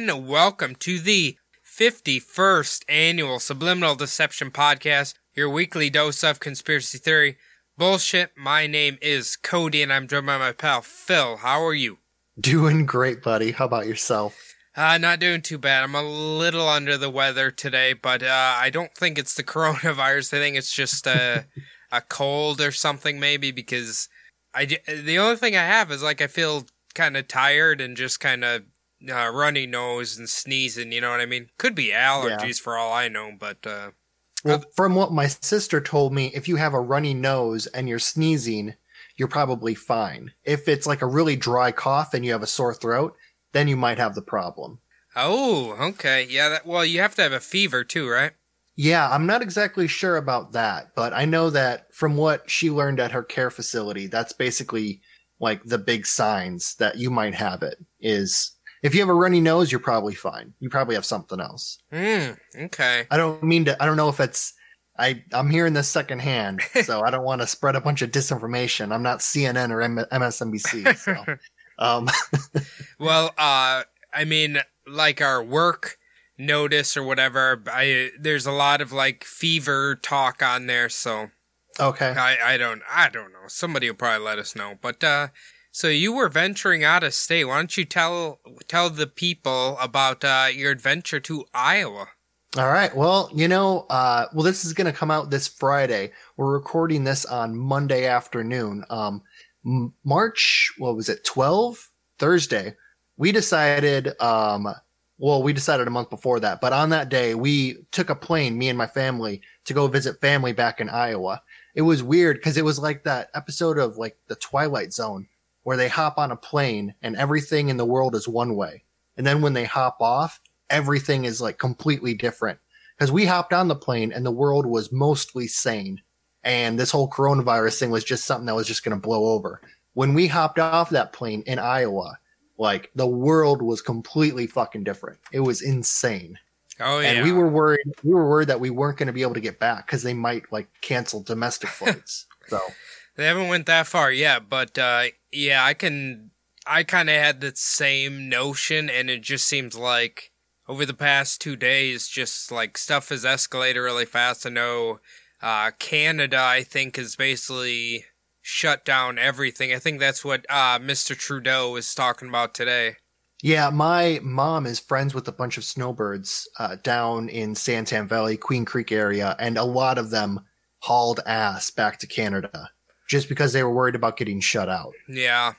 And welcome to the 51st annual Subliminal Deception Podcast, your weekly dose of conspiracy theory bullshit. My name is Cody and I'm joined by my pal Phil. How are you? Doing great, buddy. How about yourself? Uh, not doing too bad. I'm a little under the weather today, but uh, I don't think it's the coronavirus. I think it's just a, a cold or something, maybe, because I, the only thing I have is like I feel kind of tired and just kind of uh, runny nose and sneezing. You know what I mean? Could be allergies yeah. for all I know, but. Uh, well, from what my sister told me, if you have a runny nose and you're sneezing, you're probably fine. If it's like a really dry cough and you have a sore throat, then you might have the problem. Oh, okay. Yeah, that, well, you have to have a fever too, right? Yeah, I'm not exactly sure about that, but I know that from what she learned at her care facility, that's basically like the big signs that you might have it is if you have a runny nose, you're probably fine. You probably have something else. Hmm. okay. I don't mean to, I don't know if it's, I, I'm hearing this secondhand, so I don't want to spread a bunch of disinformation. I'm not CNN or M- MSNBC. So. um. well, uh, I mean, like our work notice or whatever, I, there's a lot of like fever talk on there, so. Okay. I, I don't, I don't know. Somebody will probably let us know, but, uh, so you were venturing out of state. Why don't you tell tell the people about uh, your adventure to Iowa? All right. Well, you know, uh, well, this is going to come out this Friday. We're recording this on Monday afternoon. Um, March, what was it, 12? Thursday. We decided, um, well, we decided a month before that, but on that day, we took a plane, me and my family, to go visit family back in Iowa. It was weird because it was like that episode of like the Twilight Zone where they hop on a plane and everything in the world is one way. And then when they hop off, everything is like completely different. Because we hopped on the plane and the world was mostly sane. And this whole coronavirus thing was just something that was just going to blow over. When we hopped off that plane in Iowa, like the world was completely fucking different. It was insane. Oh yeah. And we were worried. We were worried that we weren't going to be able to get back because they might like cancel domestic flights. so they haven't went that far yet, but uh, yeah, I can. I kind of had the same notion, and it just seems like over the past two days, just like stuff has escalated really fast. I know uh, Canada, I think, is basically shut down everything. I think that's what uh, Mr. Trudeau is talking about today. Yeah, my mom is friends with a bunch of snowbirds uh, down in Santan Valley, Queen Creek area, and a lot of them hauled ass back to Canada just because they were worried about getting shut out. Yeah.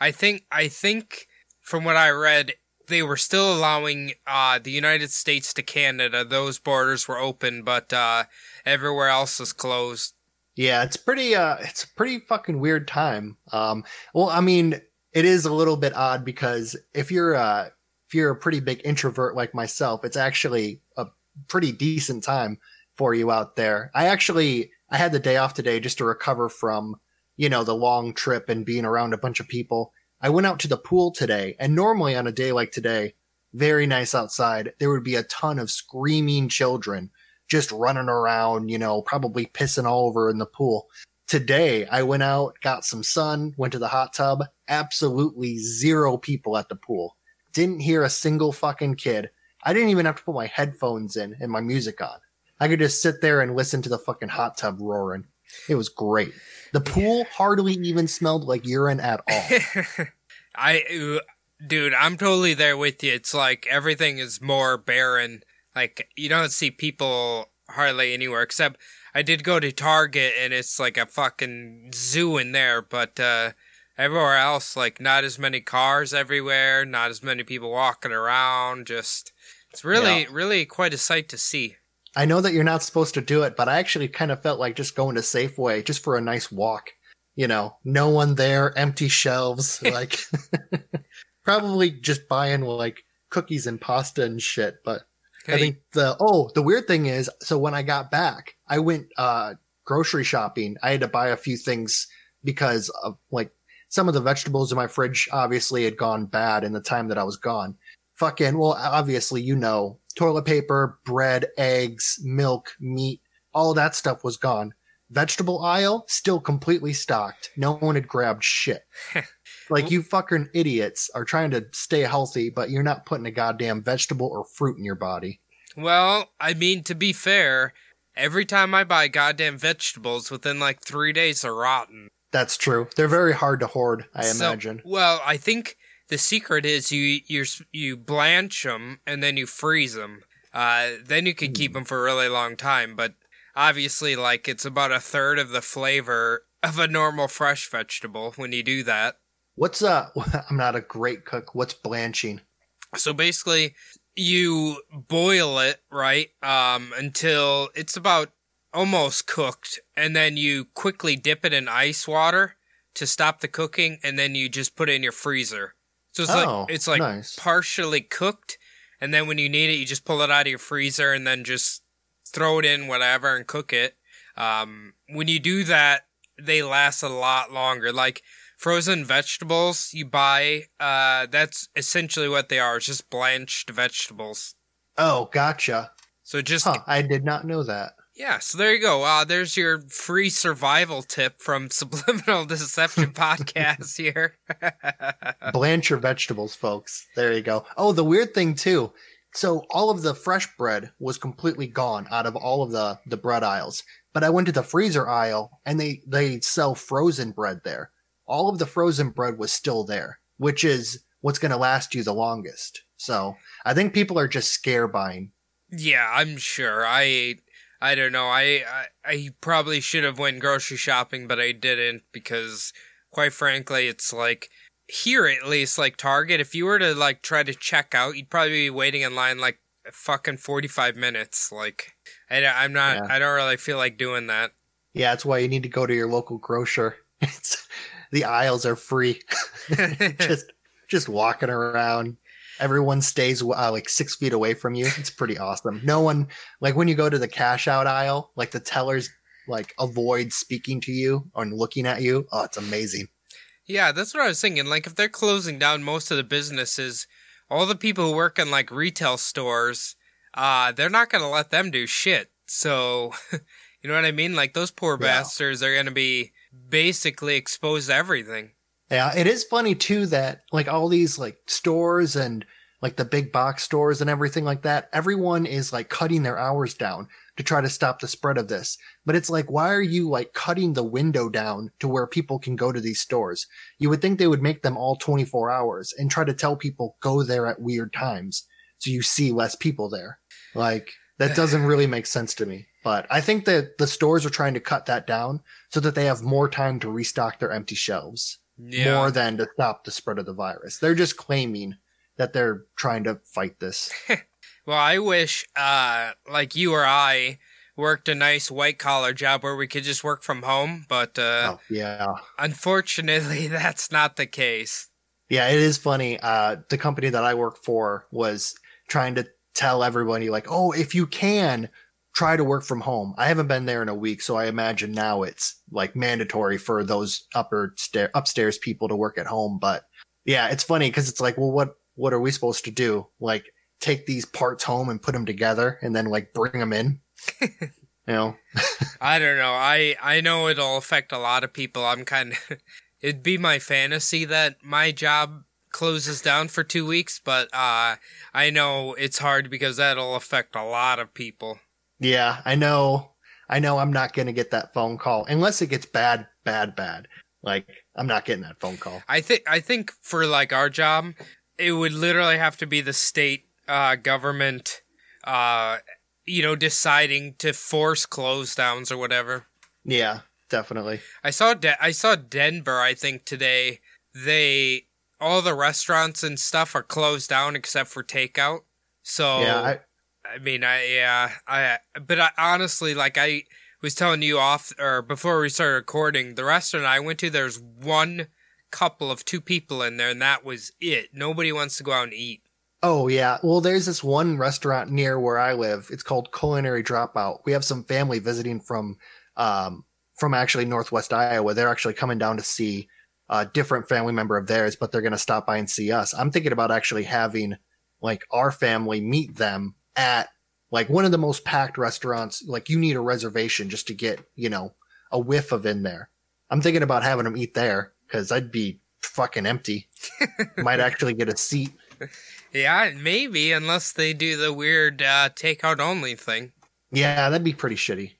I think I think from what I read they were still allowing uh, the United States to Canada. Those borders were open, but uh, everywhere else is closed. Yeah, it's pretty. Uh, it's a pretty fucking weird time. Um, well, I mean, it is a little bit odd because if you're uh, if you're a pretty big introvert like myself, it's actually a pretty decent time for you out there. I actually I had the day off today just to recover from, you know, the long trip and being around a bunch of people. I went out to the pool today and normally on a day like today, very nice outside, there would be a ton of screaming children just running around, you know, probably pissing all over in the pool. Today, I went out, got some sun, went to the hot tub, absolutely zero people at the pool. Didn't hear a single fucking kid. I didn't even have to put my headphones in and my music on. I could just sit there and listen to the fucking hot tub roaring. It was great. The pool hardly even smelled like urine at all. I, dude, I'm totally there with you. It's like everything is more barren. Like you don't see people hardly anywhere except I did go to Target and it's like a fucking zoo in there, but uh everywhere else like not as many cars everywhere, not as many people walking around, just it's really yeah. really quite a sight to see. I know that you're not supposed to do it, but I actually kind of felt like just going to Safeway just for a nice walk. You know, no one there, empty shelves, like probably just buying like cookies and pasta and shit. But I think the oh, the weird thing is, so when I got back, I went uh grocery shopping. I had to buy a few things because of like some of the vegetables in my fridge obviously had gone bad in the time that I was gone. Fucking well, obviously you know toilet paper, bread, eggs, milk, meat, all that stuff was gone. vegetable aisle still completely stocked. No one had grabbed shit. like you fucking idiots are trying to stay healthy, but you're not putting a goddamn vegetable or fruit in your body. Well, I mean, to be fair, every time I buy goddamn vegetables, within like three days they're rotten. That's true. They're very hard to hoard, I So- imagine. Well, I think the secret is you you you blanch them and then you freeze them. Uh, then you can keep them for a really long time. But obviously, like it's about a third of the flavor of a normal fresh vegetable when you do that. What's uh I'm not a great cook. What's blanching? So basically, you boil it right um, until it's about almost cooked, and then you quickly dip it in ice water to stop the cooking, and then you just put it in your freezer. So it's Oh, like it's like nice. partially cooked, and then when you need it, you just pull it out of your freezer and then just throw it in whatever and cook it. Um, when you do that, they last a lot longer. Like frozen vegetables you buy, uh, that's essentially what they are. It's just blanched vegetables. Oh, gotcha. So just Huh, I did not know that. Yeah. So there you go. Uh, there's your free survival tip from Subliminal Deception Podcast here. Blanch your vegetables, folks. There you go. Oh, the weird thing too. So all of the fresh bread was completely gone out of all of the the bread aisles. But I went to the freezer aisle and they they sell frozen bread there. All of the frozen bread was still there, which is what's going to last you the longest. So I think people are just scare buying. Yeah, I'm sure. I I don't know. I I, I probably should have went grocery shopping, but I didn't because quite frankly, it's like here at least like Target, if you were to like try to check out, you'd probably be waiting in line like fucking 45 minutes. Like I, I'm not Yeah. I don't really feel like doing that. Yeah, that's why you need to go to your local grocer. It's the aisles are free. just just walking around. Everyone stays uh, like six feet away from you. It's pretty awesome. No one like when you go to the cash out aisle, like the tellers like avoid speaking to you or looking at you. Oh, it's amazing. Yeah, that's what I was thinking. Like, if they're closing down most of the businesses, all the people who work in like retail stores, uh, they're not gonna let them do shit. So, you know what I mean? Like, those poor Yeah. bastards are gonna be basically exposed to everything. Yeah, it is funny too that like all these like stores and like the big box stores and everything like that, everyone is like cutting their hours down to try to stop the spread of this. But it's like, why are you like cutting the window down to where people can go to these stores? You would think they would make them all 24 hours and try to tell people go there at weird times so you see less people there. Like that doesn't really make sense to me. But I think that the stores are trying to cut that down so that they have more time to restock their empty shelves Yeah. more than to stop the spread of the virus. They're just claiming that they're trying to fight this. Well, I wish, uh, like you or I worked a nice white collar job where we could just work from home, but, uh, oh, yeah. unfortunately, that's not the case. Yeah, it is funny. Uh, the company that I work for was trying to tell everybody, like, oh, if you can, try to work from home. I haven't been there in a week, so I imagine now it's like mandatory for those upper stair upstairs people to work at home. But yeah, it's funny because it's like, well, what what are we supposed to do? Like, take these parts home and put them together, and then like bring them in. you know? I don't know. I I know it'll affect a lot of people. I'm kind of it'd be my fantasy that my job closes down for 2 weeks, but uh I know it's hard because that'll affect a lot of people. Yeah, I know. I know I'm not going to get that phone call unless it gets bad, bad, bad. Like, I'm not getting that phone call. I think I think for like our job, it would literally have to be the state uh government uh you know deciding to force close downs or whatever. Yeah, definitely. I saw De- I saw Denver. I think today they all the restaurants and stuff are closed down except for takeout. So Yeah, I, I mean, I yeah, I but I honestly like I was telling you off or before we started recording, the restaurant I went to, there's one couple of two people in there, and that was it. Nobody wants to go out and eat. oh yeah. Well, there's this one restaurant near where I live. It's called Culinary Dropout. We have some family visiting from, um, from actually Northwest Iowa. They're actually coming down to see a different family member of theirs, but they're going to stop by and see us. I'm thinking about actually having like our family meet them at like one of the most packed restaurants. Like you need a reservation just to get, you know, a whiff of in there. I'm thinking about having them eat there because I'd be fucking empty. Might actually get a seat. Yeah, maybe unless they do the weird uh, takeout only thing. Yeah, that'd be pretty shitty.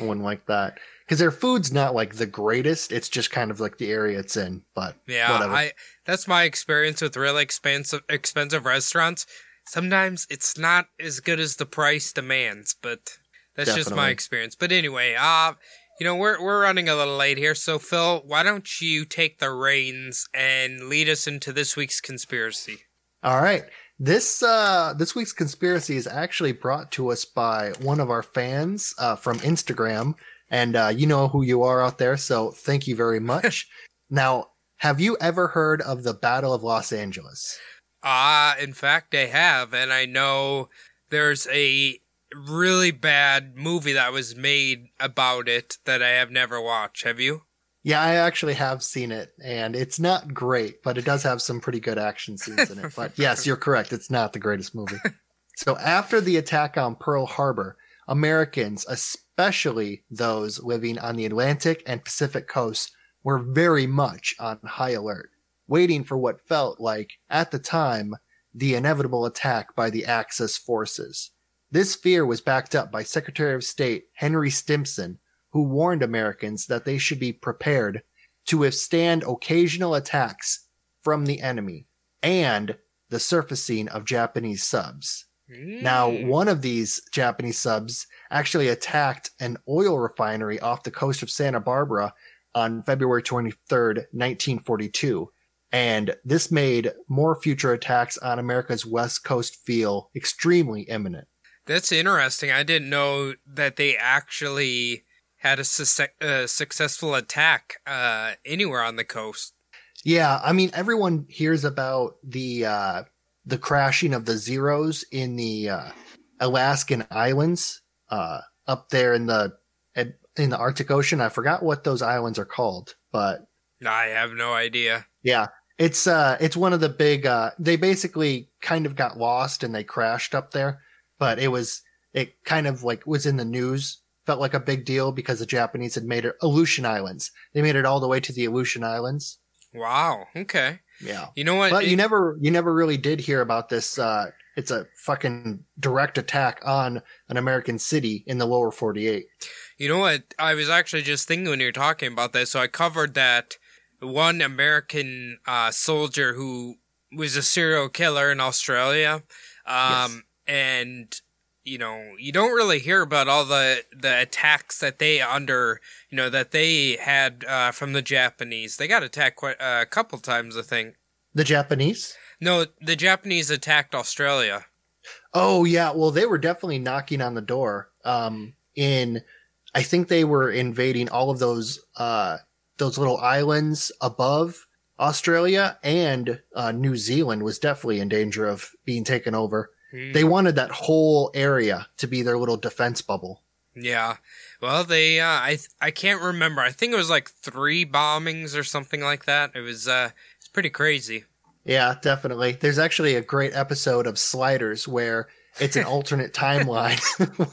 I wouldn't like that because their food's not like the greatest. It's just kind of like the area it's in. But Yeah, whatever. I that's my experience with really expensive expensive restaurants. Sometimes it's not as good as the price demands, but that's just my experience. But anyway, uh you know, we're we're running a little late here, so Phil, why don't you take the reins and lead us into this week's conspiracy? All right. This uh this week's conspiracy is actually brought to us by one of our fans uh, from Instagram, and uh, you know who you are out there, so thank you very much. now, have you ever heard of the Battle of Los Angeles? Ah, in fact, I have, and I know there's a really bad movie that was made about it that I have never watched. Have you? Yeah, I actually have seen it, and it's not great, but it does have some pretty good action scenes in it. But yes, you're correct; it's not the greatest movie. so after the attack on Pearl Harbor, Americans, especially those living on the Atlantic and Pacific coasts, were very much on high alert, waiting for what felt like, at the time, the inevitable attack by the Axis forces. This fear was backed up by Secretary of State Henry Stimson, who warned Americans that they should be prepared to withstand occasional attacks from the enemy and the surfacing of Japanese subs. Now, Mm. one of these Japanese subs actually attacked an oil refinery off the coast of Santa Barbara on February 23rd, 1942. And this made more future attacks on America's West Coast feel extremely imminent. That's interesting. I didn't know that they actually had a, uh, successful attack uh, anywhere on the coast. Yeah, I mean everyone hears about the uh the crashing of the Zeros in the uh Alaskan islands uh up there in the in the Arctic Ocean. I forgot what those islands are called, but I have no idea. yeah, it's uh it's one of the big uh they basically kind of got lost and they crashed up there, but it was it kind of like was in the news. Felt like a big deal because the Japanese had made it Aleutian Islands. They made it all the way to the Aleutian Islands. Wow. Okay. Yeah. You know what? But you never you never really did hear about this uh it's a fucking direct attack on an American city in the lower 48. You know what? I was actually just thinking when you were talking about this. So I covered that one American uh, soldier who was a serial killer in Australia, um, and you know you don't really hear about all the the attacks that they under you know that they had uh, from the Japanese. They got attacked quite uh, a couple times, I think. The Japanese? No, the Japanese attacked Australia. Oh yeah, well they were definitely knocking on the door. Um in I think they were invading all of those uh those little islands above Australia and uh, New Zealand was definitely in danger of being taken over. Hmm. They wanted that whole area to be their little defense bubble. Yeah. Well, they uh I I can't remember. I think it was like 3 bombings or something like that. It was uh it's pretty crazy. Yeah, definitely. There's actually a great episode of Sliders where it's an alternate timeline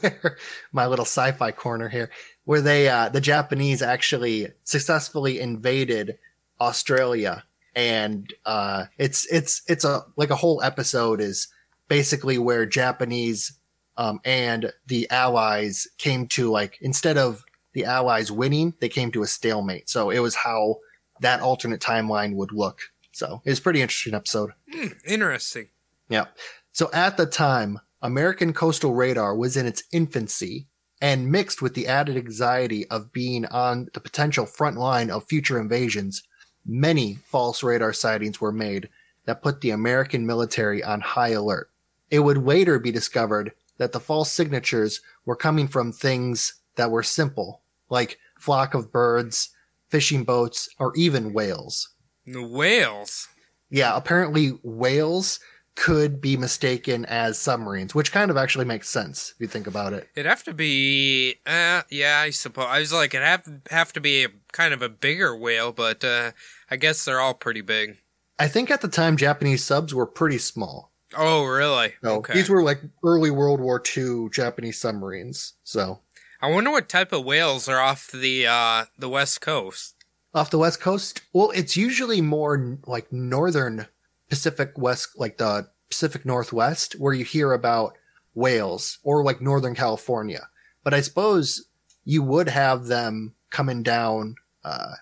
where my little sci-fi corner here where they uh the Japanese actually successfully invaded Australia and uh it's it's it's a like a whole episode is basically where Japanese um and the allies came to like instead of the allies winning they came to a stalemate so it was how that alternate timeline would look so it was a pretty interesting episode Hmm, interesting. yeah. So at the time, American coastal radar was in its infancy and mixed with the added anxiety of being on the potential front line of future invasions, many false radar sightings were made that put the American military on high alert. It would later be discovered that the false signatures were coming from things that were simple, like flock of birds, fishing boats, or even whales. The whales. Yeah, apparently whales could be mistaken as submarines, which kind of actually makes sense if you think about it. It'd have to be uh yeah, I suppose. I was like it'd have have to be a kind of a bigger whale, but uh I guess they're all pretty big. I think at the time Japanese subs were pretty small. Oh, really? So okay. these were like early World War II Japanese submarines. So I wonder what type of whales are off the uh, the west coast. Off the west coast? Well, it's usually more like northern Pacific West, like the Pacific Northwest, where you hear about whales or like Northern California. But I suppose you would have them coming down, uh,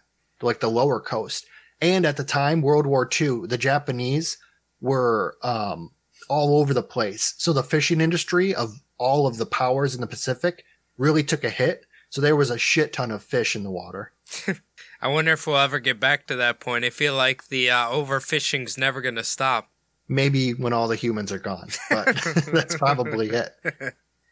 like the lower coast. And at the time, World War II, the Japanese were, um, all over the place. So the fishing industry of all of the powers in the Pacific really took a hit. So there was a shit ton of fish in the water. I wonder if we'll ever get back to that point. I feel like the uh, overfishing's never going to stop. Maybe when all the humans are gone, but that's probably it.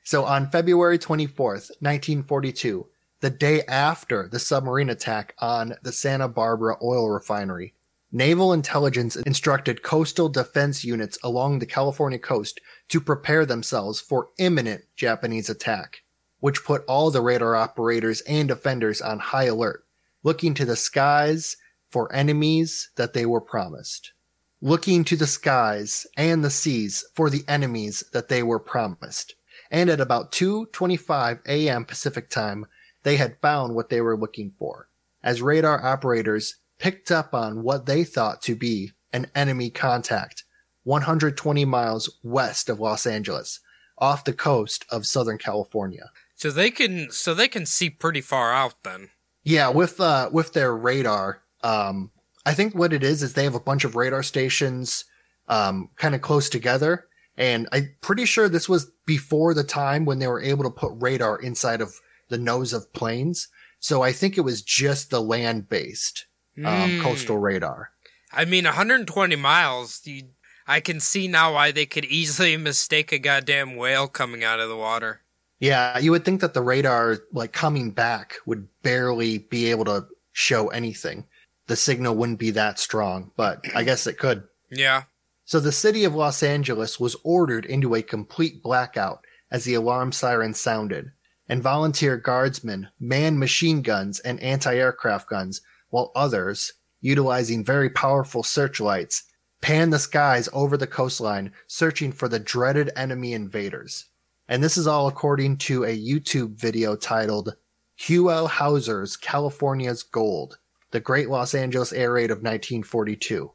So on February 24th, 1942, the day after the submarine attack on the Santa Barbara oil refinery, naval intelligence instructed coastal defense units along the California coast to prepare themselves for imminent Japanese attack, which put all the radar operators and defenders on high alert, looking to the skies for enemies that they were promised. Looking to the skies and the seas for the enemies that they were promised. And at about 2:25 a.m. Pacific time, they had found what they were looking for, as radar operators picked up on what they thought to be an enemy contact 120 miles west of Los Angeles, off the coast of Southern California. So they can so they can see pretty far out then. Yeah, with uh with their radar, um I think what it is is they have a bunch of radar stations um kind of close together and I'm pretty sure this was before the time when they were able to put radar inside of the nose of planes. So I think it was just the land based um, Mm. coastal radar. I mean, 120 miles. You, I can see now why they could easily mistake a goddamn whale coming out of the water. Yeah, you would think that the radar, like coming back, would barely be able to show anything. The signal wouldn't be that strong, but I guess it could. Yeah. So the city of Los Angeles was ordered into a complete blackout as the alarm siren sounded, and volunteer guardsmen manned machine guns and anti-aircraft guns, while others, utilizing very powerful searchlights, panned the skies over the coastline searching for the dreaded enemy invaders. And this is all according to a YouTube video titled Huell Howser's California's Gold, the Great Los Angeles Air Raid of 1942.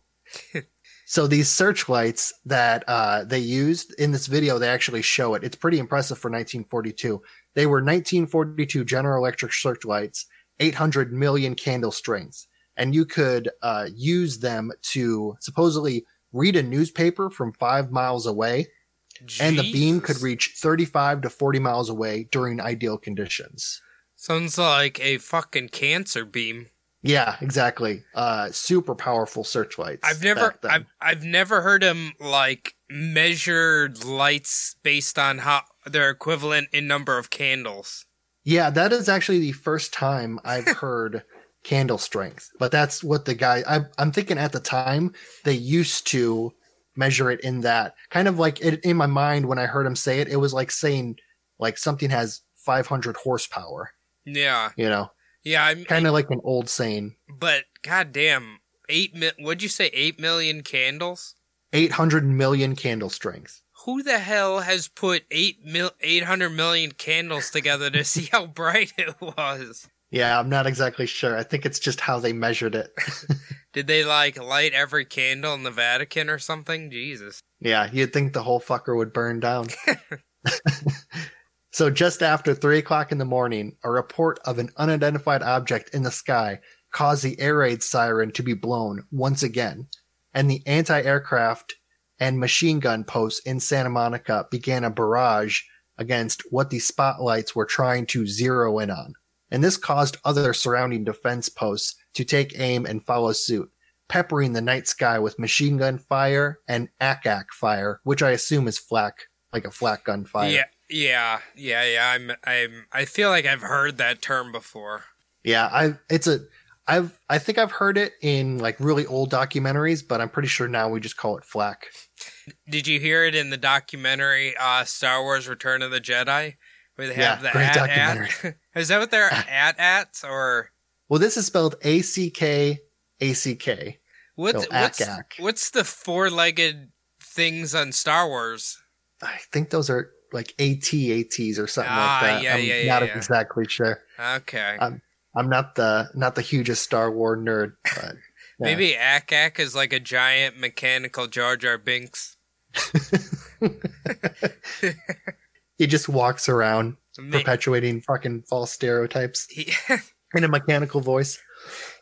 So these searchlights that uh, they used in this video, they actually show it. It's pretty impressive for 1942. They were 1942 General Electric searchlights, 800 million candle strengths, and you could uh, use them to supposedly read a newspaper from five miles away, and the beam could reach 35 to 40 miles away during ideal conditions. Sounds like a fucking cancer beam. Yeah, exactly. Uh, super powerful searchlights. I've never. I've, I've never heard them like measure lights based on how their equivalent in number of candles. Yeah, that is actually the first time I've heard candle strength. But that's what the guy I, I'm thinking at the time they used to measure it in that kind of like it, in my mind when I heard him say it. It was like saying like something has 500 horsepower. Yeah, You know, yeah. I'm kind of like an old saying. but goddamn, eight. Mi- what'd you say? Eight million candles. 800 million candle strength. Who the hell has put eight mil, eight hundred million candles together to see how bright it was? Yeah, I'm not exactly sure. I think it's just how they measured it. Did they like light every candle in the Vatican or something? Jesus. Yeah, you'd think the whole fucker would burn down. so just after three o'clock in the morning, a report of an unidentified object in the sky caused the air raid siren to be blown once again, and the anti-aircraft and machine gun posts in Santa Monica began a barrage against what the spotlights were trying to zero in on. And this caused other surrounding defense posts to take aim and follow suit, peppering the night sky with machine gun fire and ack-ack fire, which I assume is flak, like a flak gun fire. Yeah, yeah, yeah, yeah. I'm, I'm. I feel like I've heard that term before. Yeah, I it's a I've I think I've heard it in like really old documentaries, but I'm pretty sure now we just call it flak. Did you hear it in the documentary uh, Star Wars: Return of the Jedi, where they have Yeah, the great at documentary. at? Is that what they're at ats or Well, this is spelled A C K A C K. what's ack, what's what's the four legged things on Star Wars? I think those are like AT-ATs or something Ah, like that. yeah, I'm yeah, not yeah. exactly sure. Okay. I'm I'm not the not the hugest Star Wars nerd, but yeah. Maybe Ak Ak is like a giant mechanical Jar Jar Binks. He just walks around Ma- perpetuating fucking false stereotypes He, in a mechanical voice.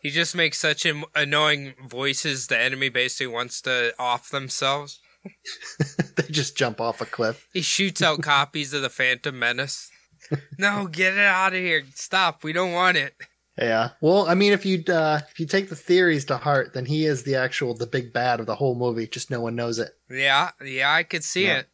he just makes such an annoying voices the enemy basically wants to off themselves. they just jump off a cliff. He shoots out copies of the Phantom Menace. No, get it out of here. Stop. We don't want it. Yeah. Well, I mean, if you uh, if you take the theories to heart, then he is the actual the big bad of the whole movie. Just no one knows it. Yeah, yeah, I could see Yeah. it.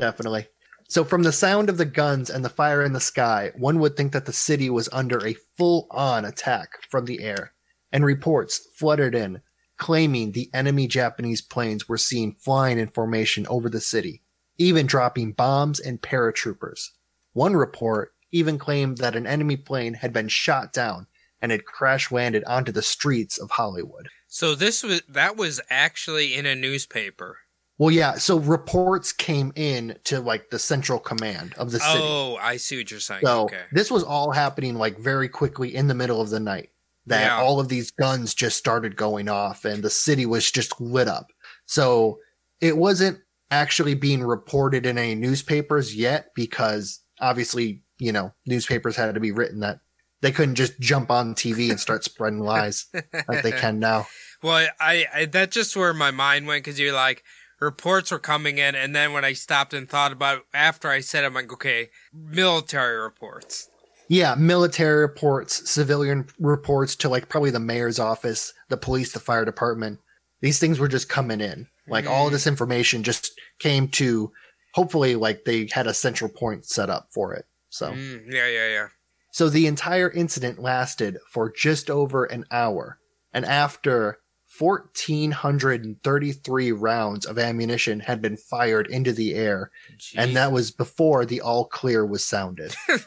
Definitely. So, from the sound of the guns and the fire in the sky, one would think that the city was under a full on attack from the air, and reports flooded in claiming the enemy Japanese planes were seen flying in formation over the city, even dropping bombs and paratroopers. One report even claimed that an enemy plane had been shot down and had crash landed onto the streets of Hollywood. So this was that was actually in a newspaper. Well, yeah, so reports came in to like the central command of the city. Oh, I see what you're saying. So okay. this was all happening like very quickly in the middle of the night. That Yeah. all of these guns just started going off and the city was just lit up. So it wasn't actually being reported in any newspapers yet because obviously, you know, newspapers had to be written that they couldn't just jump on TV and start spreading lies like they can now. Well, I, I that's just where my mind went because you're like reports were coming in, and then when I stopped and thought about it, after I said, I'm like, okay, military reports. Yeah, military reports, civilian reports to like probably the mayor's office, the police, the fire department. These things were just coming in. Like all of this information just came to hopefully like they had a central point set up for it. So Mm, yeah, yeah, yeah. so the entire incident lasted for just over an hour. And after 1433 rounds of ammunition had been fired into the air, and that was before the all clear was sounded.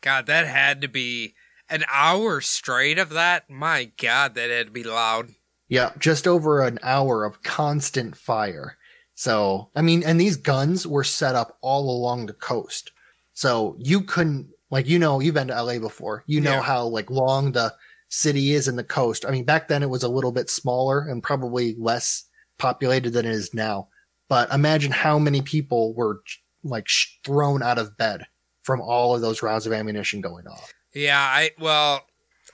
God, that had to be an hour straight of that. My God, that had to be loud. Yeah, just over an hour of constant fire. So, I mean, and these guns were set up all along the coast. So you couldn't, like, you know, you've been to LA before. You know Yeah. how, like, long the city is in the coast. I mean, back then it was a little bit smaller and probably less populated than it is now. But imagine how many people were, like, thrown out of bed from all of those rounds of ammunition going off. Yeah, I well,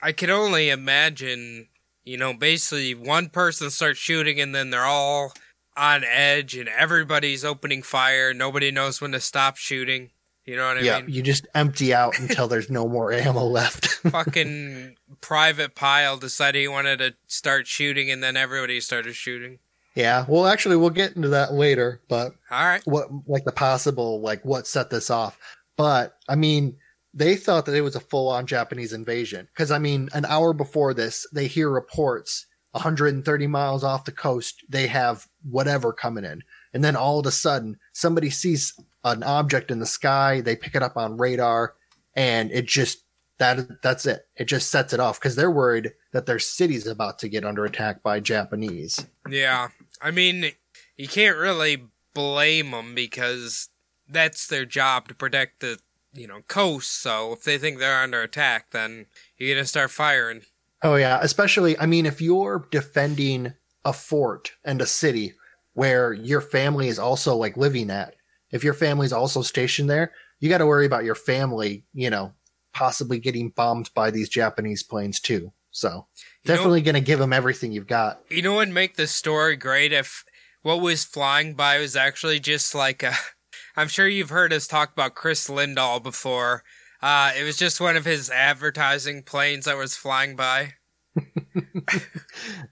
I can only imagine. You know, basically one person starts shooting, and then they're all on edge, and everybody's opening fire. Nobody knows when to stop shooting. You know what I yeah, mean? you just empty out until there's no more ammo left. Fucking private Pyle decided he wanted to start shooting, and then everybody started shooting. Yeah, well, actually, we'll get into that later. But All right. what, like, the possible, like, what set this off? But I mean, they thought that it was a full-on Japanese invasion because I mean, an hour before this, they hear reports 130 miles off the coast, they have whatever coming in, and then all of a sudden, somebody sees an object in the sky, they pick it up on radar, and it just that that's it. It just sets it off because they're worried that their city's about to get under attack by Japanese. Yeah, I mean, you can't really blame them because that's their job to protect the you know coast. So if they think they're under attack, then you're gonna start firing. Oh yeah, especially I mean if you're defending a fort and a city where your family is also like living at, if your family's also stationed there, you got to worry about your family, you know, possibly getting bombed by these Japanese planes too. So, definitely going to give them everything you've got. You know what would make this story great if what was flying by was actually just like a. I'm sure you've heard us talk about Chris Lindahl before. Uh, it was just one of his advertising planes that was flying by.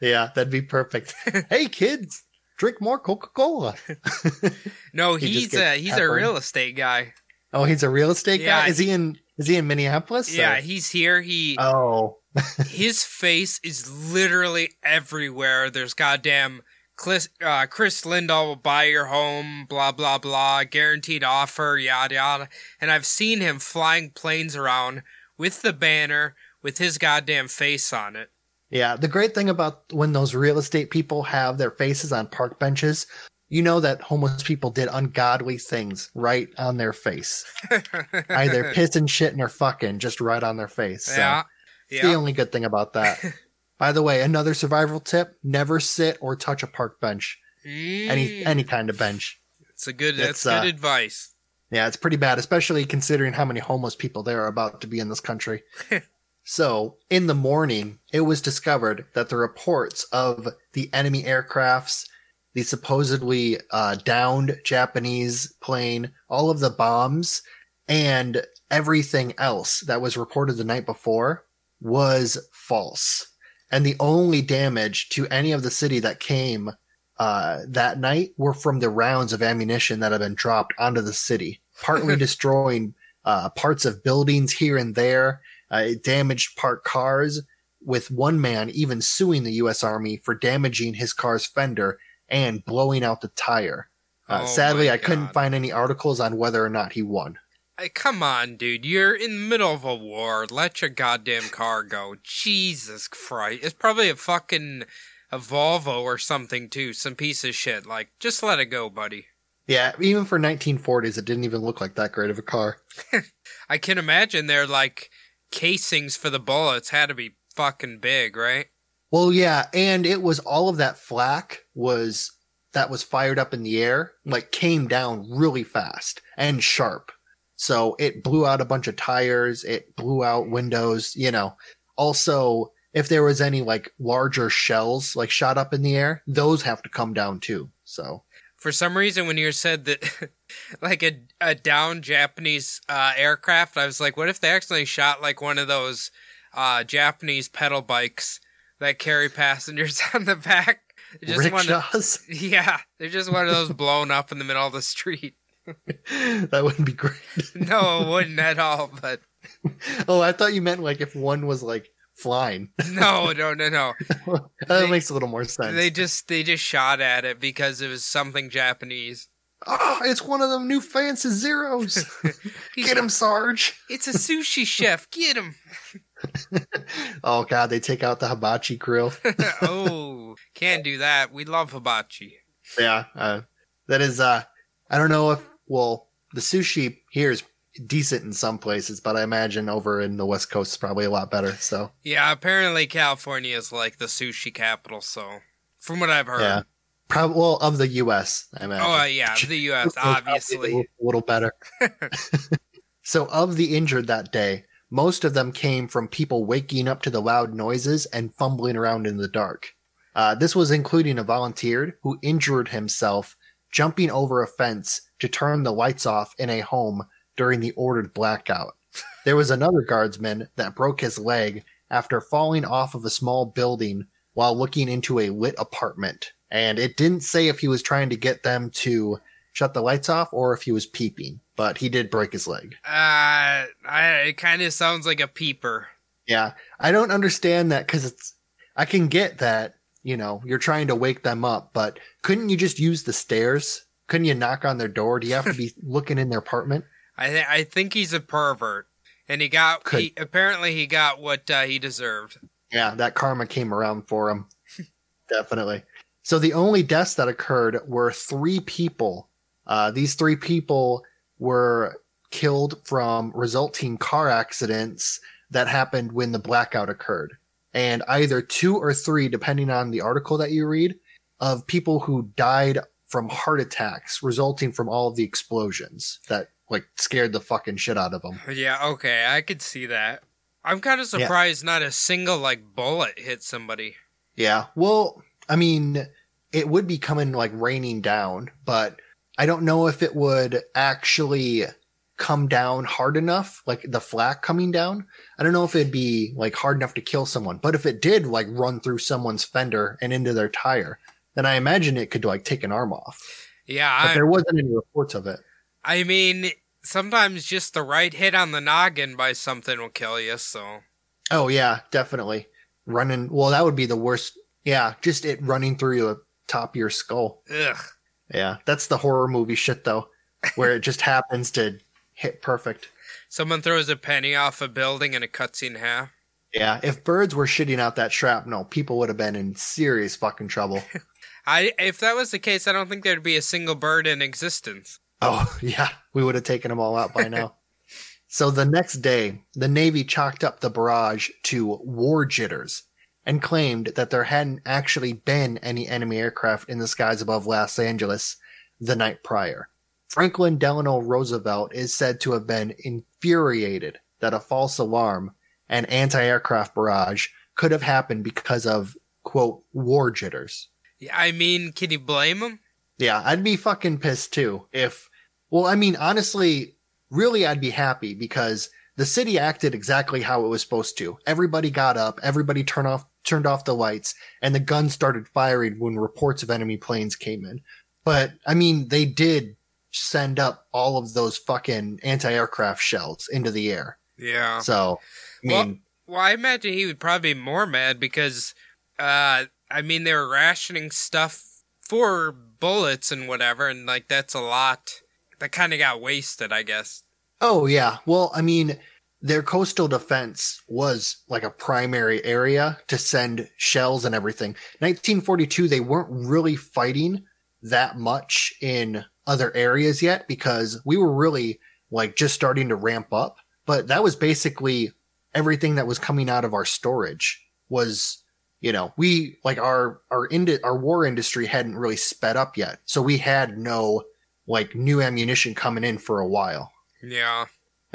Yeah, that'd be perfect. hey kids, drink more Coca-Cola. No, He he's a he's a real estate guy. Oh, he's a real estate Yeah, guy. Is he in is he in Minneapolis? Yeah, or- he's here. He Oh. his face is literally everywhere. There's goddamn Chris, uh, Chris Lindahl will buy your home, blah blah blah, guaranteed offer, yada yada. And I've seen him flying planes around with the banner with his goddamn face on it. Yeah, the great thing about when those real estate people have their faces on park benches, you know that homeless people did ungodly things right on their face. Either pissing, shitting, or fucking just right on their face. So yeah. it's Yeah. the only good thing about that. By the way, another survival tip: never sit or touch a park bench. Any Mm. any kind of bench. It's a good. It's, That's good uh, advice. Yeah, it's pretty bad, especially considering how many homeless people there are about to be in this country. so, in the morning, it was discovered that the reports of the enemy aircrafts, the supposedly uh, downed Japanese plane, all of the bombs, and everything else that was reported the night before was false. And the only damage to any of the city that came uh, that night were from the rounds of ammunition that had been dropped onto the city, partly destroying uh, parts of buildings here and there. Uh, it damaged parked cars, with one man even suing the U.S. Army for damaging his car's fender and blowing out the tire. Uh, Oh sadly, I couldn't find any articles on whether or not he won. Hey, come on, dude. You're in the middle of a war. Let your goddamn car go. Jesus Christ. It's probably a fucking a Volvo or something too. Some piece of shit. Like, just let it go, buddy. Yeah, even for 1940s, it didn't even look like that great of a car. I can imagine they're like casings for the bullets had to be fucking big, right? Well, yeah, and it was all of that flak was that was fired up in the air, like came down really fast and sharp. So it blew out a bunch of tires, it blew out windows, you know. Also, if there was any like larger shells like shot up in the air, those have to come down too. So For some reason, when you said that, like a a down Japanese uh, aircraft, I was like, what if they accidentally shot like one of those uh, Japanese pedal bikes that carry passengers on the back? Just rickshaws, yeah, they're just one of those blown up in the middle of the street. that wouldn't be great. No, it wouldn't at all. But oh, I thought you meant like if one was like flying. no, no, no, no. that They- makes a little more sense. They just they just shot at it because it was something Japanese. oh, it's one of them new fancy zeros. Get him, Sarge. It's a sushi chef. Get him. Oh god, they take out the hibachi grill. oh, can't do that. We love hibachi. yeah, uh, that is. uh I don't know if well, the sushi here is decent in some places, but I imagine over in the West Coast is probably a lot better. So Yeah, apparently California is like the sushi capital. So, from what I've heard, yeah, probably well of the U.S. I imagine. oh uh, yeah, the U.S. It's probably obviously. a little better. so, of the injured that day, most of them came from people waking up to the loud noises and fumbling around in the dark. Uh, this was including a volunteer who injured himself jumping over a fence to turn the lights off in a home during the ordered blackout. There was another guardsman that broke his leg after falling off of a small building while looking into a lit apartment. And it didn't say if he was trying to get them to shut the lights off or if he was peeping, but he did break his leg. Uh, I, it kind of sounds like a peeper. Yeah, I don't understand that because it's. I can get that you know you're trying to wake them up, but couldn't you just use the stairs? Couldn't you knock on their door? Do you have to be looking in their apartment? I th- I think he's a pervert, and he got he, apparently he got what uh, he deserved. Yeah, that karma came around for him. Definitely. So the only deaths that occurred were three people. Uh, these three people were killed from resulting car accidents that happened when the blackout occurred. And either two or three, depending on the article that you read, of people who died from heart attacks resulting from all of the explosions that like scared the fucking shit out of them. Yeah, okay, I could see that. I'm kind of Yeah. surprised not a single like bullet hit somebody. Yeah. Well, I mean, it would be coming like raining down, but I don't know if it would actually come down hard enough, like the flak coming down. I don't know if it'd be like hard enough to kill someone, but if it did like run through someone's fender and into their tire, then I imagine it could like take an arm off. Yeah, But I, there wasn't any reports of it. I mean, sometimes just the right hit on the noggin by something will kill you. So Oh yeah, definitely. Running well, that would be the worst. Yeah, just it running through the top of your skull. ugh. Yeah, that's the horror movie shit though, where it just happens to hit perfect. Someone throws a penny off a building and it cuts in half. Yeah, if birds were shitting out that shrapnel, people would have been in serious fucking trouble. I if that was the case, I don't think there'd be a single bird in existence. Oh, yeah, we would have taken them all out by now. so the next day, the Navy chalked up the barrage to war jitters and claimed that there hadn't actually been any enemy aircraft in the skies above Los Angeles the night prior. Franklin Delano Roosevelt is said to have been infuriated that a false alarm and anti-aircraft barrage could have happened because of quote war jitters. Yeah, I mean, can you blame him? Yeah, I'd be fucking pissed too if well, I mean, honestly, really I'd be happy because the city acted exactly how it was supposed to. Everybody got up, everybody turned off turned off the lights, and the guns started firing when reports of enemy planes came in. But I mean, they did send up all of those fucking anti-aircraft shells into the air. Yeah. So, I mean, well, well, I imagine he would probably be more mad because, uh, I mean, they were rationing stuff for bullets and whatever, and like that's a lot that kind of got wasted, I guess. Oh yeah. Well, I mean, their coastal defense was like a primary area to send shells and everything. 1942, they weren't really fighting that much in other areas yet because we were really like just starting to ramp up. But that was basically everything that was coming out of our storage was, you know, we like our, our, indi- our war industry hadn't really sped up yet. So we had no like new ammunition coming in for a while. Yeah.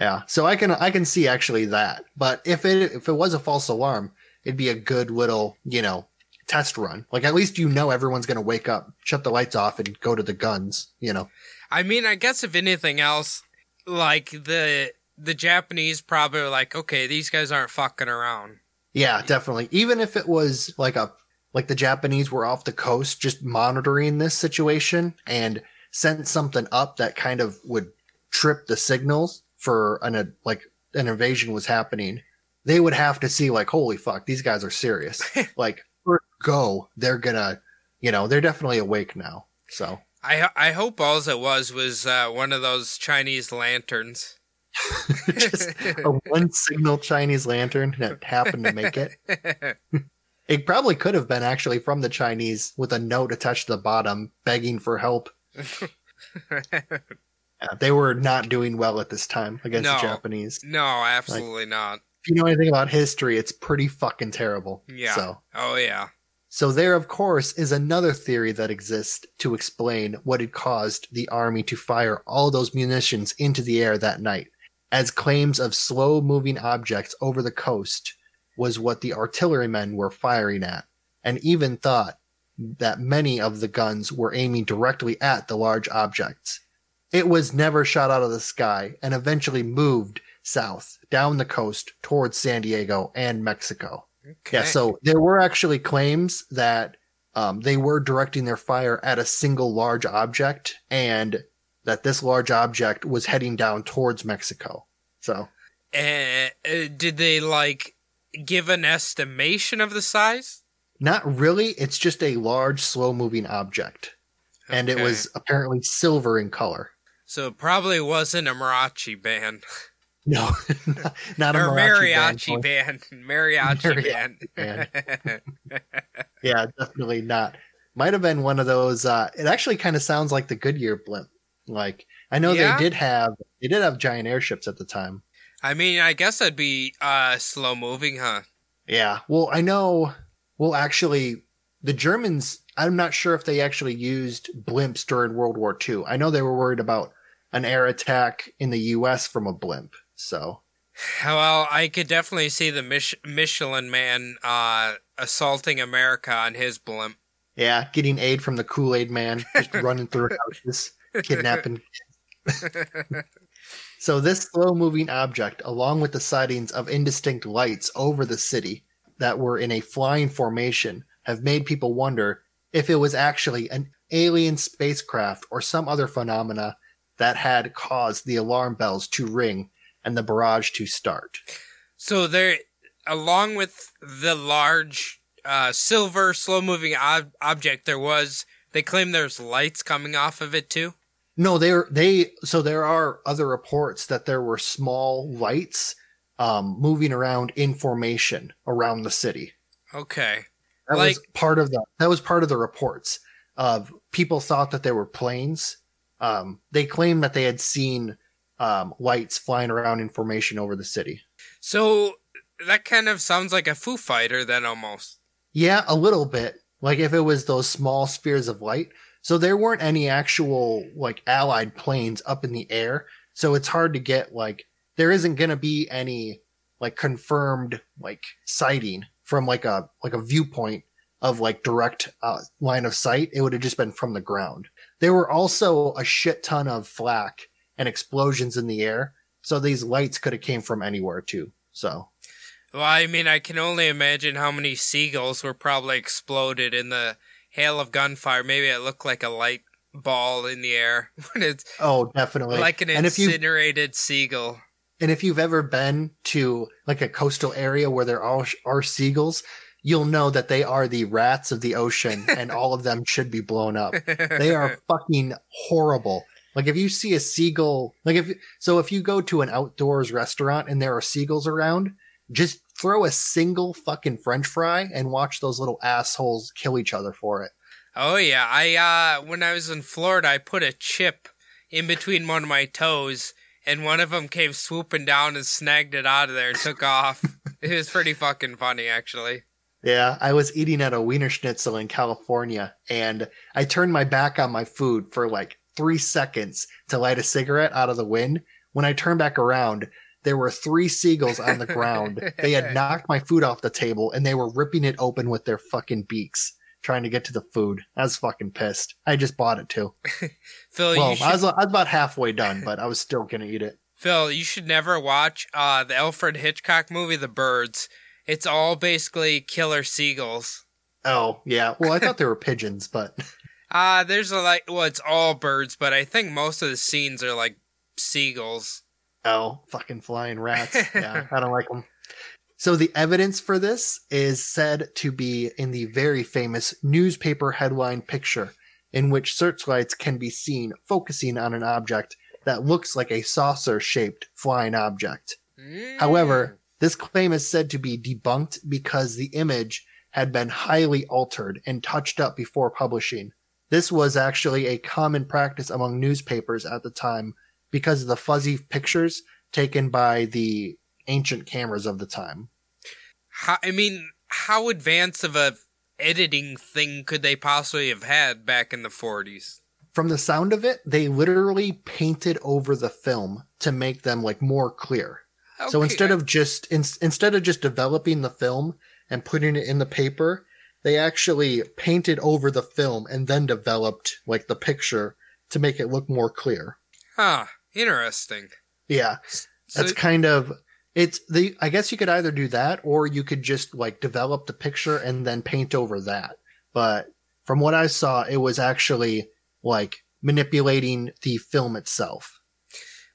Yeah, so I can I can see actually that. But if it if it was a false alarm, it'd be a good little you know test run. Like at least you know everyone's gonna wake up, shut the lights off, and go to the guns. You know. I mean, I guess if anything else, like the the Japanese probably were like, okay, these guys aren't fucking around. Yeah, definitely. Even if it was like a like the Japanese were off the coast just monitoring this situation and sent something up that kind of would trip the signals for an a, like an invasion was happening, they would have to see like, holy fuck, these guys are serious. like, go, they're gonna, you know, they're definitely awake now. So I I hope all it was was uh, one of those Chinese lanterns. Just a one signal Chinese lantern that happened to make it. it probably could have been actually from the Chinese with a note attached to the bottom begging for help. Yeah, they were not doing well at this time against No. the Japanese. no, absolutely not. If you know anything about history, it's pretty fucking terrible. Yeah. So, Oh yeah. so there, of course, is another theory that exists to explain what had caused the army to fire all those munitions into the air that night, as claims of slow moving objects over the coast was what the artillerymen were firing at, and even thought that many of the guns were aiming directly at the large objects. It was never shot out of the sky and eventually moved south down the coast towards San Diego and Mexico. Okay. Yeah, so there were actually claims that um, they were directing their fire at a single large object and that this large object was heading down towards Mexico. So, Uh, uh, did they like give an estimation of the size? not really, it's just a large, slow moving object. And it was apparently silver in color. So it probably wasn't a mariachi band No, not, not a mariachi, mariachi band. band. Mariachi, Mariachi band. Yeah, definitely not. Might have been one of those. Uh, it actually kind of sounds like the Goodyear blimp. Like I know Yeah? they did have they did have giant airships at the time. I mean, I guess that'd be uh slow moving, huh? Yeah. Well, I know. Well, actually, the Germans. I'm not sure if they actually used blimps during World War II. I know they were worried about an air attack in the U.S. from a blimp. So Well, I could definitely see the Mich- Michelin man uh assaulting America on his blimp. yeah, getting aid from the Kool Aid Man, just running through houses, kidnapping. So this slow moving object, along with the sightings of indistinct lights over the city that were in a flying formation, have made people wonder if it was actually an alien spacecraft or some other phenomena that had caused the alarm bells to ring and the barrage to start. So there, along with the large uh, silver slow moving ob- object, there was. They claim there's lights coming off of it too. No, there they so there are other reports that there were small lights um, moving around in formation around the city. Okay. That Like- was part of the that was part of the reports. of people thought that there were planes. Um, they claimed that they had seen um, lights flying around in formation over the city. So that kind of sounds like a Foo Fighter then almost. Yeah, a little bit. Like if it was those small spheres of light. So there weren't any actual like allied planes up in the air. So it's hard to get like there isn't going to be any like confirmed like sighting from like a like a viewpoint of like direct uh, line of sight. It would have just been from the ground. There were also a shit ton of flak and explosions in the air. So these lights could have came from anywhere too. So well, I mean, I can only imagine how many seagulls were probably exploded in the hail of gunfire. Maybe it looked like a light ball in the air when it's oh, definitely like an and incinerated seagull. And if you've ever been to like a coastal area where there are, are seagulls, you'll know that they are the rats of the ocean and all of them should be blown up. They are fucking horrible. Like if you see a seagull, like if, so if you go to an outdoors restaurant and there are seagulls around, just throw a single fucking french fry and watch those little assholes kill each other for it. Oh yeah, I uh when I was in Florida, I put a chip in between one of my toes and one of them came swooping down and snagged it out of there and took off. It was pretty fucking funny actually. Yeah, I was eating at a Wienerschnitzel in California and I turned my back on my food for like 3 seconds to light a cigarette out of the wind. When I turned back around, there were three seagulls on the ground. they had knocked my food off the table and they were ripping it open with their fucking beaks, trying to get to the food. I was fucking pissed. I just bought it too. Phil, well, should... I, was, I was about halfway done, but I was still gonna eat it. Phil, you should never watch uh, the Alfred Hitchcock movie, The Birds. It's all basically killer seagulls. Oh yeah. Well, I thought they were pigeons, but. Uh, there's a like, well, it's all birds, but I think most of the scenes are like seagulls. Oh, fucking flying rats. Yeah, I don't like them. So the evidence for this is said to be in the very famous newspaper headline picture in which searchlights can be seen focusing on an object that looks like a saucer shaped flying object. Mm. However, this claim is said to be debunked because the image had been highly altered and touched up before publishing. This was actually a common practice among newspapers at the time because of the fuzzy pictures taken by the ancient cameras of the time. How, I mean, how advanced of a editing thing could they possibly have had back in the 40s? From the sound of it, they literally painted over the film to make them like more clear. Okay. So instead of just in, instead of just developing the film and putting it in the paper, they actually painted over the film and then developed like the picture to make it look more clear. Huh. Interesting. Yeah. So, That's kind of it's the I guess you could either do that or you could just like develop the picture and then paint over that. But from what I saw, it was actually like manipulating the film itself.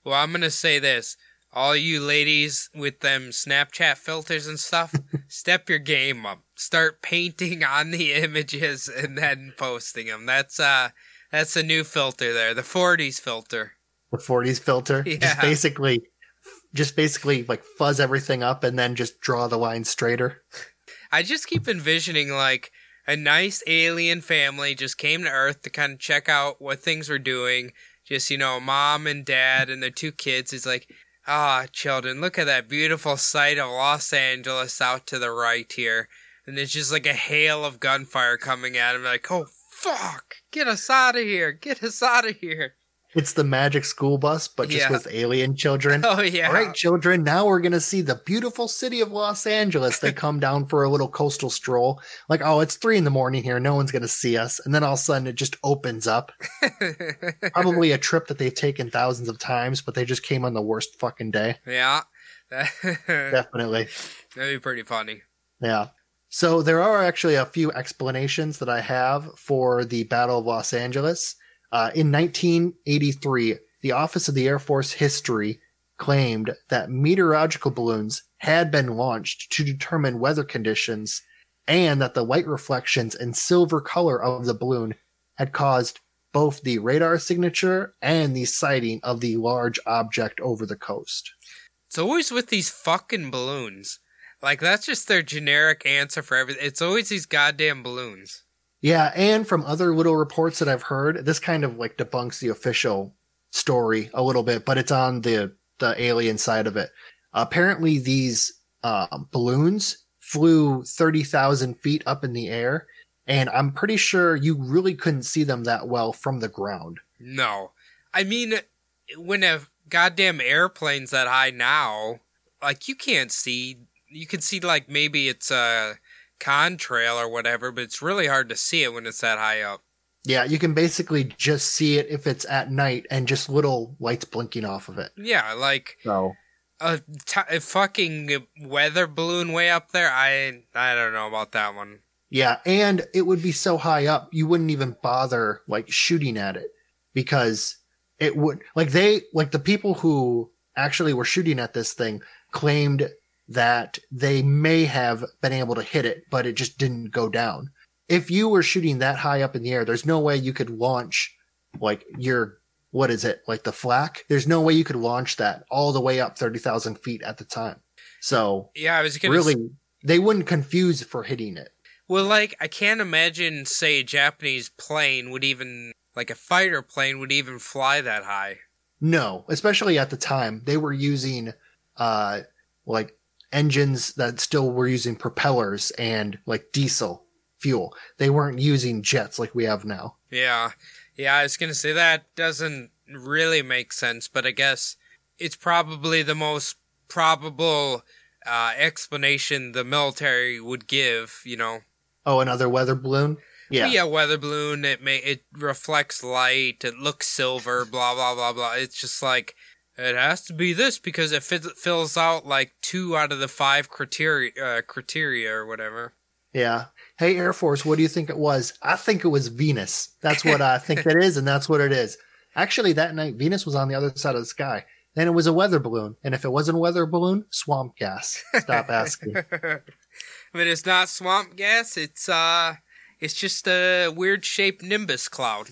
Well, I'm going to say this. All you ladies with them Snapchat filters and stuff, step your game up. Start painting on the images and then posting them. That's uh that's a new filter there, the 40s filter the 40s filter. Yeah. Just basically, just basically like fuzz everything up and then just draw the line straighter. I just keep envisioning like a nice alien family just came to Earth to kind of check out what things were doing. Just, you know, mom and dad and their two kids. Is like, ah, oh, children, look at that beautiful sight of Los Angeles out to the right here. And it's just like a hail of gunfire coming at them. Like, oh, fuck, get us out of here, get us out of here. It's the magic school bus, but just yeah. with alien children. Oh yeah. All right, children. Now we're gonna see the beautiful city of Los Angeles. They come down for a little coastal stroll. Like, oh, it's three in the morning here. No one's gonna see us. And then all of a sudden, it just opens up. Probably a trip that they've taken thousands of times, but they just came on the worst fucking day. Yeah. Definitely. That'd be pretty funny. Yeah. So there are actually a few explanations that I have for the Battle of Los Angeles. Uh, in 1983, the Office of the Air Force History claimed that meteorological balloons had been launched to determine weather conditions and that the light reflections and silver color of the balloon had caused both the radar signature and the sighting of the large object over the coast. It's always with these fucking balloons. Like, that's just their generic answer for everything. It's always these goddamn balloons. Yeah, and from other little reports that I've heard, this kind of like debunks the official story a little bit, but it's on the the alien side of it. Apparently, these uh, balloons flew thirty thousand feet up in the air, and I'm pretty sure you really couldn't see them that well from the ground. No, I mean, when a goddamn airplane's that high now, like you can't see. You can see like maybe it's a contrail or whatever, but it's really hard to see it when it's that high up. Yeah, you can basically just see it if it's at night and just little lights blinking off of it. Yeah, like So a, t- a fucking weather balloon way up there. I I don't know about that one. Yeah, and it would be so high up you wouldn't even bother like shooting at it because it would like they like the people who actually were shooting at this thing claimed that they may have been able to hit it, but it just didn't go down. If you were shooting that high up in the air, there's no way you could launch like your what is it like the flak? There's no way you could launch that all the way up thirty thousand feet at the time. So Yeah, I was gonna really, s- they wouldn't confuse for hitting it. well, like I can't imagine, say, a Japanese plane would even like a fighter plane would even fly that high. No, especially at the time they were using uh like engines that still were using propellers and like diesel fuel. They weren't using jets like we have now. Yeah. Yeah, I was going to say that doesn't really make sense, but I guess it's probably the most probable uh, explanation the military would give, you know. Oh, another weather balloon? Yeah. Yeah, weather balloon, it may it reflects light, it looks silver, blah blah blah blah. It's just like it has to be this because it fi- fills out like 2 out of the 5 criteria uh, criteria or whatever. Yeah. Hey Air Force, what do you think it was? I think it was Venus. That's what I think it is and that's what it is. Actually, that night Venus was on the other side of the sky. Then it was a weather balloon, and if it wasn't a weather balloon, swamp gas. Stop asking. but it's not swamp gas. It's uh, it's just a weird shaped nimbus cloud.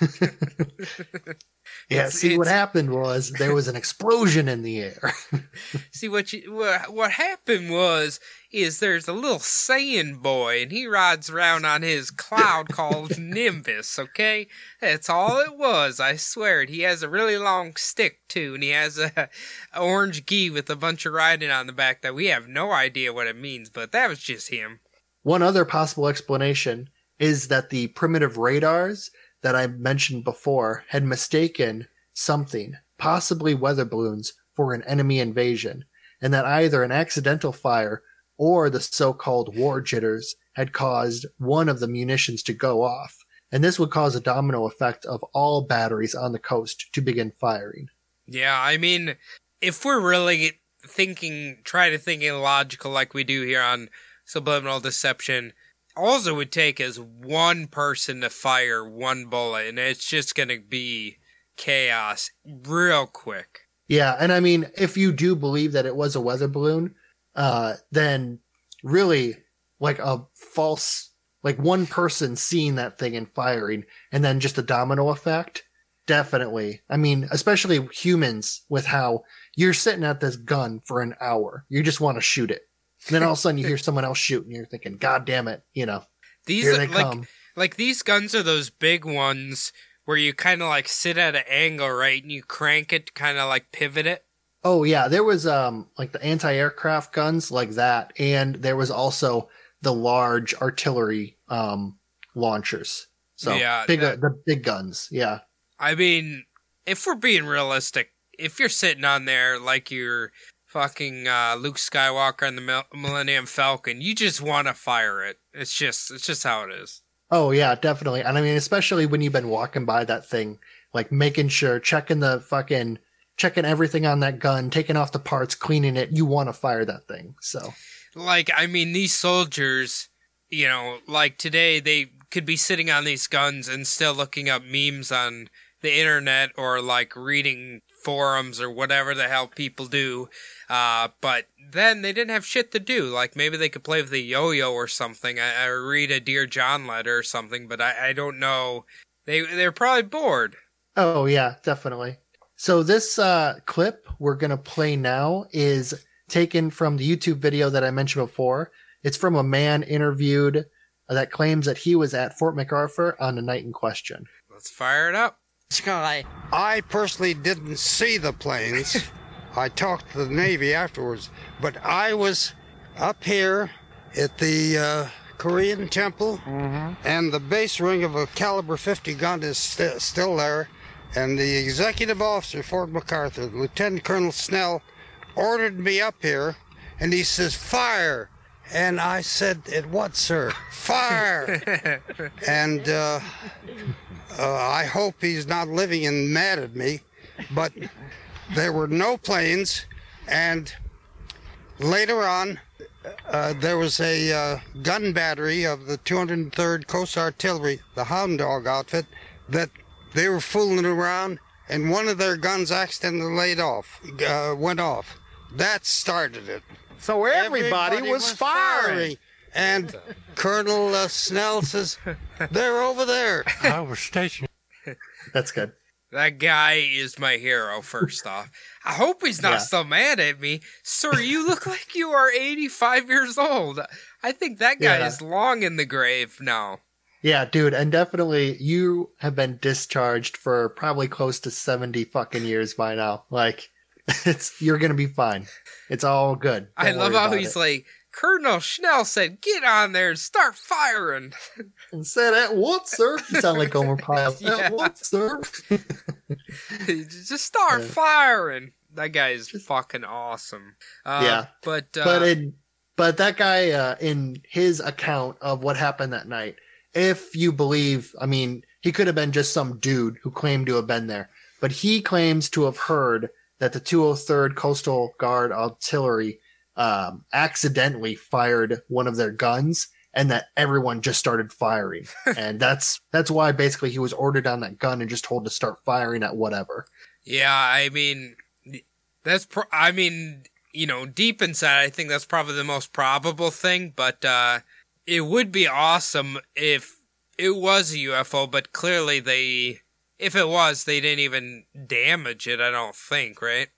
Yeah, It's- see what happened was there was an explosion in the air. See what you what, what happened was is there's a little Saiyan boy and he rides around on his cloud called Nimbus. Okay, that's all it was. I swear it. He has a really long stick too, and he has a, a orange gi with a bunch of writing on the back that we have no idea what it means. But that was just him. One other possible explanation is that the primitive radars that I mentioned before had mistaken something, possibly weather balloons, for an enemy invasion, and that either an accidental fire or the so-called war jitters had caused one of the munitions to go off, and this would cause a domino effect of all batteries on the coast to begin firing. Yeah, I mean, if we're really thinking, try to think illogical like we do here on Subliminal Deception, all it would take is one person to fire one bullet, and it's just gonna be chaos real quick. Yeah, and I mean, if you do believe that it was a weather balloon, uh, then really, like a false, like one person seeing that thing and firing, and then just a domino effect. Definitely. I mean, especially humans with how you're sitting at this gun for an hour. You just want to shoot it. And then all of a sudden you hear someone else shoot and you're thinking, God damn it, you know, These here they like come. like these guns are those big ones where you kind of like sit at an angle, right, and you crank it, to kind of like pivot it. Oh yeah, there was um like the anti-aircraft guns like that, and there was also the large artillery um launchers. So Yeah, big that- the big guns. Yeah. I mean, if we're being realistic, if you're sitting on there like you're fucking uh, Luke Skywalker and the Millennium Falcon, you just want to fire it. It's just, it's just how it is. Oh yeah, definitely. And I mean, especially when you've been walking by that thing, like making sure, checking the fucking, checking everything on that gun, taking off the parts, cleaning it. You want to fire that thing. So Like, I mean, these soldiers, you know, like today they could be sitting on these guns and still looking up memes on the internet or like reading forums or whatever the hell people do. Uh, but then they didn't have shit to do. Like maybe they could play with a yo-yo or something. I, I read a Dear John letter or something, but I, I don't know. They they're probably bored. Oh yeah, definitely. So this uh, clip we're gonna play now is taken from the YouTube video that I mentioned before. It's from a man interviewed that claims that he was at Fort MacArthur on the night in question. Let's fire it up. Sky. I personally didn't see the planes. I talked to the Navy afterwards, but I was up here at the uh, Korean Temple, and the base ring of a caliber 50 gun is st- still there. And the executive officer, Fort MacArthur, Lieutenant Colonel Snell, ordered me up here, and he says, "Fire!" And I said, "At what, sir? Fire!" and uh, uh, I hope he's not living and mad at me, but there were no planes, and later on, uh, there was a uh, gun battery of the 203rd Coast Artillery, the Hound Dog outfit, that they were fooling around, and one of their guns accidentally laid off, uh, went off. That started it. So everybody, was, firing. And Colonel uh, Snell says, "They're over there." I was stationed. That's good. That guy is my hero, first off. I hope he's not Yeah. still mad at me. Sir, you look like you are 85 years old. I think that guy Yeah. is long in the grave now. Yeah, dude, and definitely you have been discharged for probably close to 70 fucking years by now. Like it's you're going to be fine. It's all good. I Don't love how he's it. like, Colonel Schnell said, get on there and start firing. and said at what, sir? You sound like Gomer Pyle. Yeah. At what, sir? Just start Yeah. firing. That guy is fucking awesome. Uh, Yeah. But, uh, but in but that guy uh, in his account of what happened that night if you believe i mean he could have been just some dude who claimed to have been there but he claims to have heard that the 203rd coastal guard artillery um, accidentally fired one of their guns and that everyone just started firing and that's that's why basically he was ordered on that gun and just told to start firing at whatever Yeah, I mean, that's. Pro- I mean, you know, deep inside, I think that's probably the most probable thing. But uh, it would be awesome if it was a UFO. But clearly, they, if it was, they didn't even damage it. I don't think, right?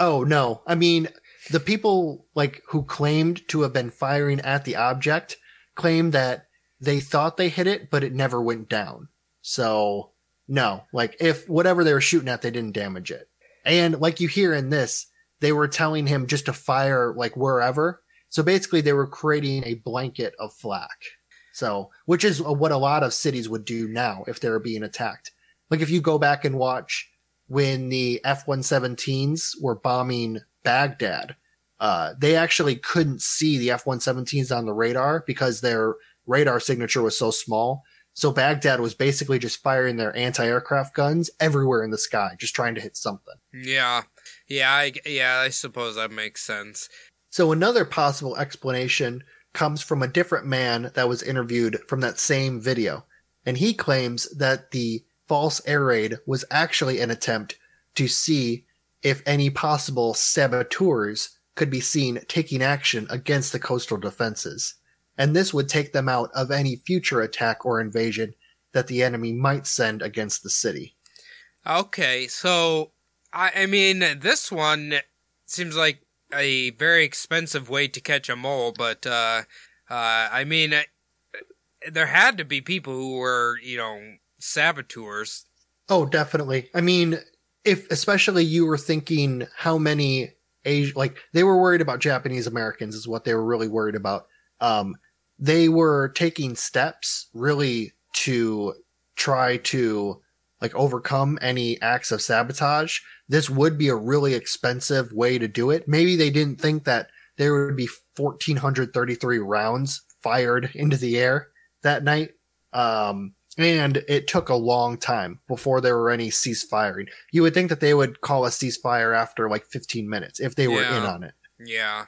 Oh no. I mean, the people like who claimed to have been firing at the object claimed that they thought they hit it, but it never went down. So no, like if whatever they were shooting at, they didn't damage it. And like you hear in this, they were telling him just to fire like wherever. So basically they were creating a blanket of flak. So, which is what a lot of cities would do now if they're being attacked. Like if you go back and watch when the F-117s were bombing Baghdad, uh, they actually couldn't see the F-117s on the radar because their radar signature was so small. So Baghdad was basically just firing their anti-aircraft guns everywhere in the sky, just trying to hit something. Yeah, yeah, I, yeah. I suppose that makes sense. So another possible explanation comes from a different man that was interviewed from that same video. And he claims that the false air raid was actually an attempt to see if any possible saboteurs could be seen taking action against the coastal defenses. And this would take them out of any future attack or invasion that the enemy might send against the city. Okay, so I, I mean, this one seems like a very expensive way to catch a mole, but uh, uh, I mean, uh, there had to be people who were, you know, saboteurs. Oh, definitely. I mean, if especially you were thinking how many Asian, like they were worried about Japanese Americans is what they were really worried about. Um, they were taking steps really to try to like overcome any acts of sabotage. This would be a really expensive way to do it. Maybe they didn't think that there would be 1433 rounds fired into the air that night. Um, and it took a long time before there were any ceasefiring. You would think that they would call a ceasefire after like 15 minutes if they were Yeah. in on it. Yeah.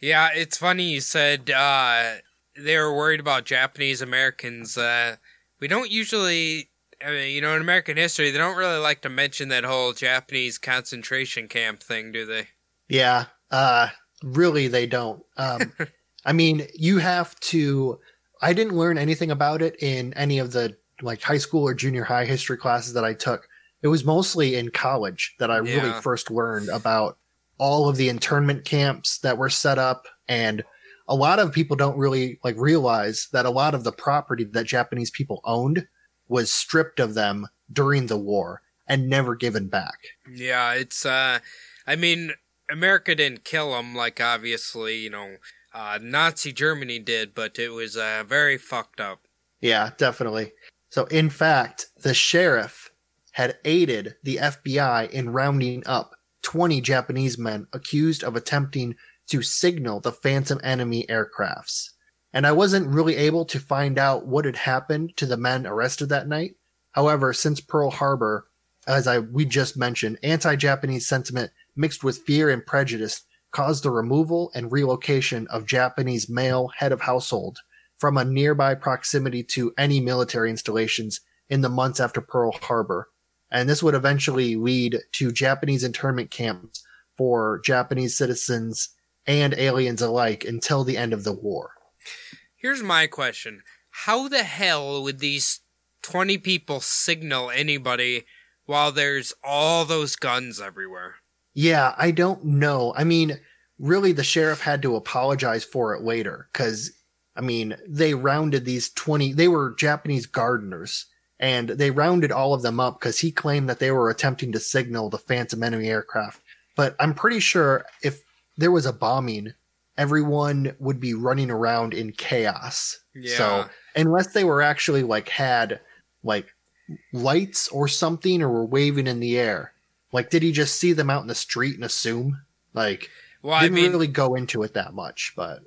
Yeah, it's funny you said uh, they were worried about Japanese Americans. Uh, we don't usually, I mean, you know, in American history, they don't really like to mention that whole Japanese concentration camp thing, do they? Yeah, uh, really, they don't. Um, I mean, you have to. I didn't learn anything about it in any of the like high school or junior high history classes that I took. It was mostly in college that I really first learned about all of the internment camps that were set up and a lot of people don't really like realize that a lot of the property that Japanese people owned was stripped of them during the war and never given back. Yeah, it's uh I mean America didn't kill them like obviously, you know, uh Nazi Germany did, but it was uh very fucked up. Yeah, definitely. So in fact, the sheriff had aided the FBI in rounding up 20 Japanese men accused of attempting to signal the phantom enemy aircrafts. And I wasn't really able to find out what had happened to the men arrested that night. However, since Pearl Harbor, as I we just mentioned, anti-Japanese sentiment mixed with fear and prejudice caused the removal and relocation of Japanese male head of household from a nearby proximity to any military installations in the months after Pearl Harbor. And this would eventually lead to Japanese internment camps for Japanese citizens and aliens alike until the end of the war. Here's my question. How the hell would these 20 people signal anybody while there's all those guns everywhere? Yeah, I don't know. I mean, really, the sheriff had to apologize for it later because, I mean, they rounded these 20, they were Japanese gardeners and they rounded all of them up because he claimed that they were attempting to signal the phantom enemy aircraft. But I'm pretty sure if there was a bombing, everyone would be running around in chaos. Yeah. So unless they were actually like had like lights or something or were waving in the air, like did he just see them out in the street and assume? Like Well, I didn't mean, really go into it that much, but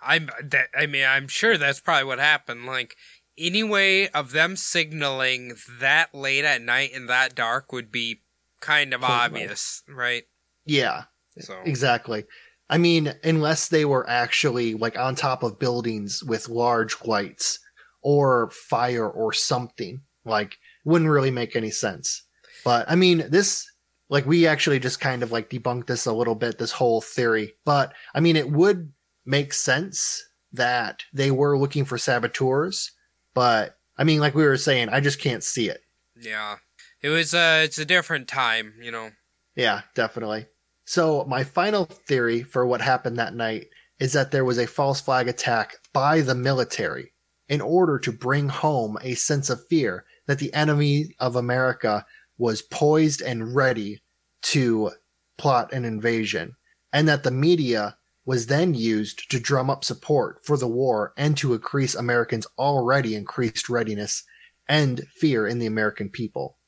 I'm that I mean, I'm sure that's probably what happened. Like any way of them signaling that late at night in that dark would be kind of obvious, right? yeah, So exactly. I mean, unless they were actually like on top of buildings with large lights or fire or something, like wouldn't really make any sense. But I mean, this like we actually just kind of like debunked this a little bit, this whole theory. But I mean, it would make sense that they were looking for saboteurs. But I mean, like we were saying, I just can't see it. yeah, it was uh, it's a different time, you know. Yeah, definitely. So, my final theory for what happened that night is that there was a false flag attack by the military in order to bring home a sense of fear that the enemy of America was poised and ready to plot an invasion, and that the media was then used to drum up support for the war and to increase Americans' already increased readiness and fear in the American people.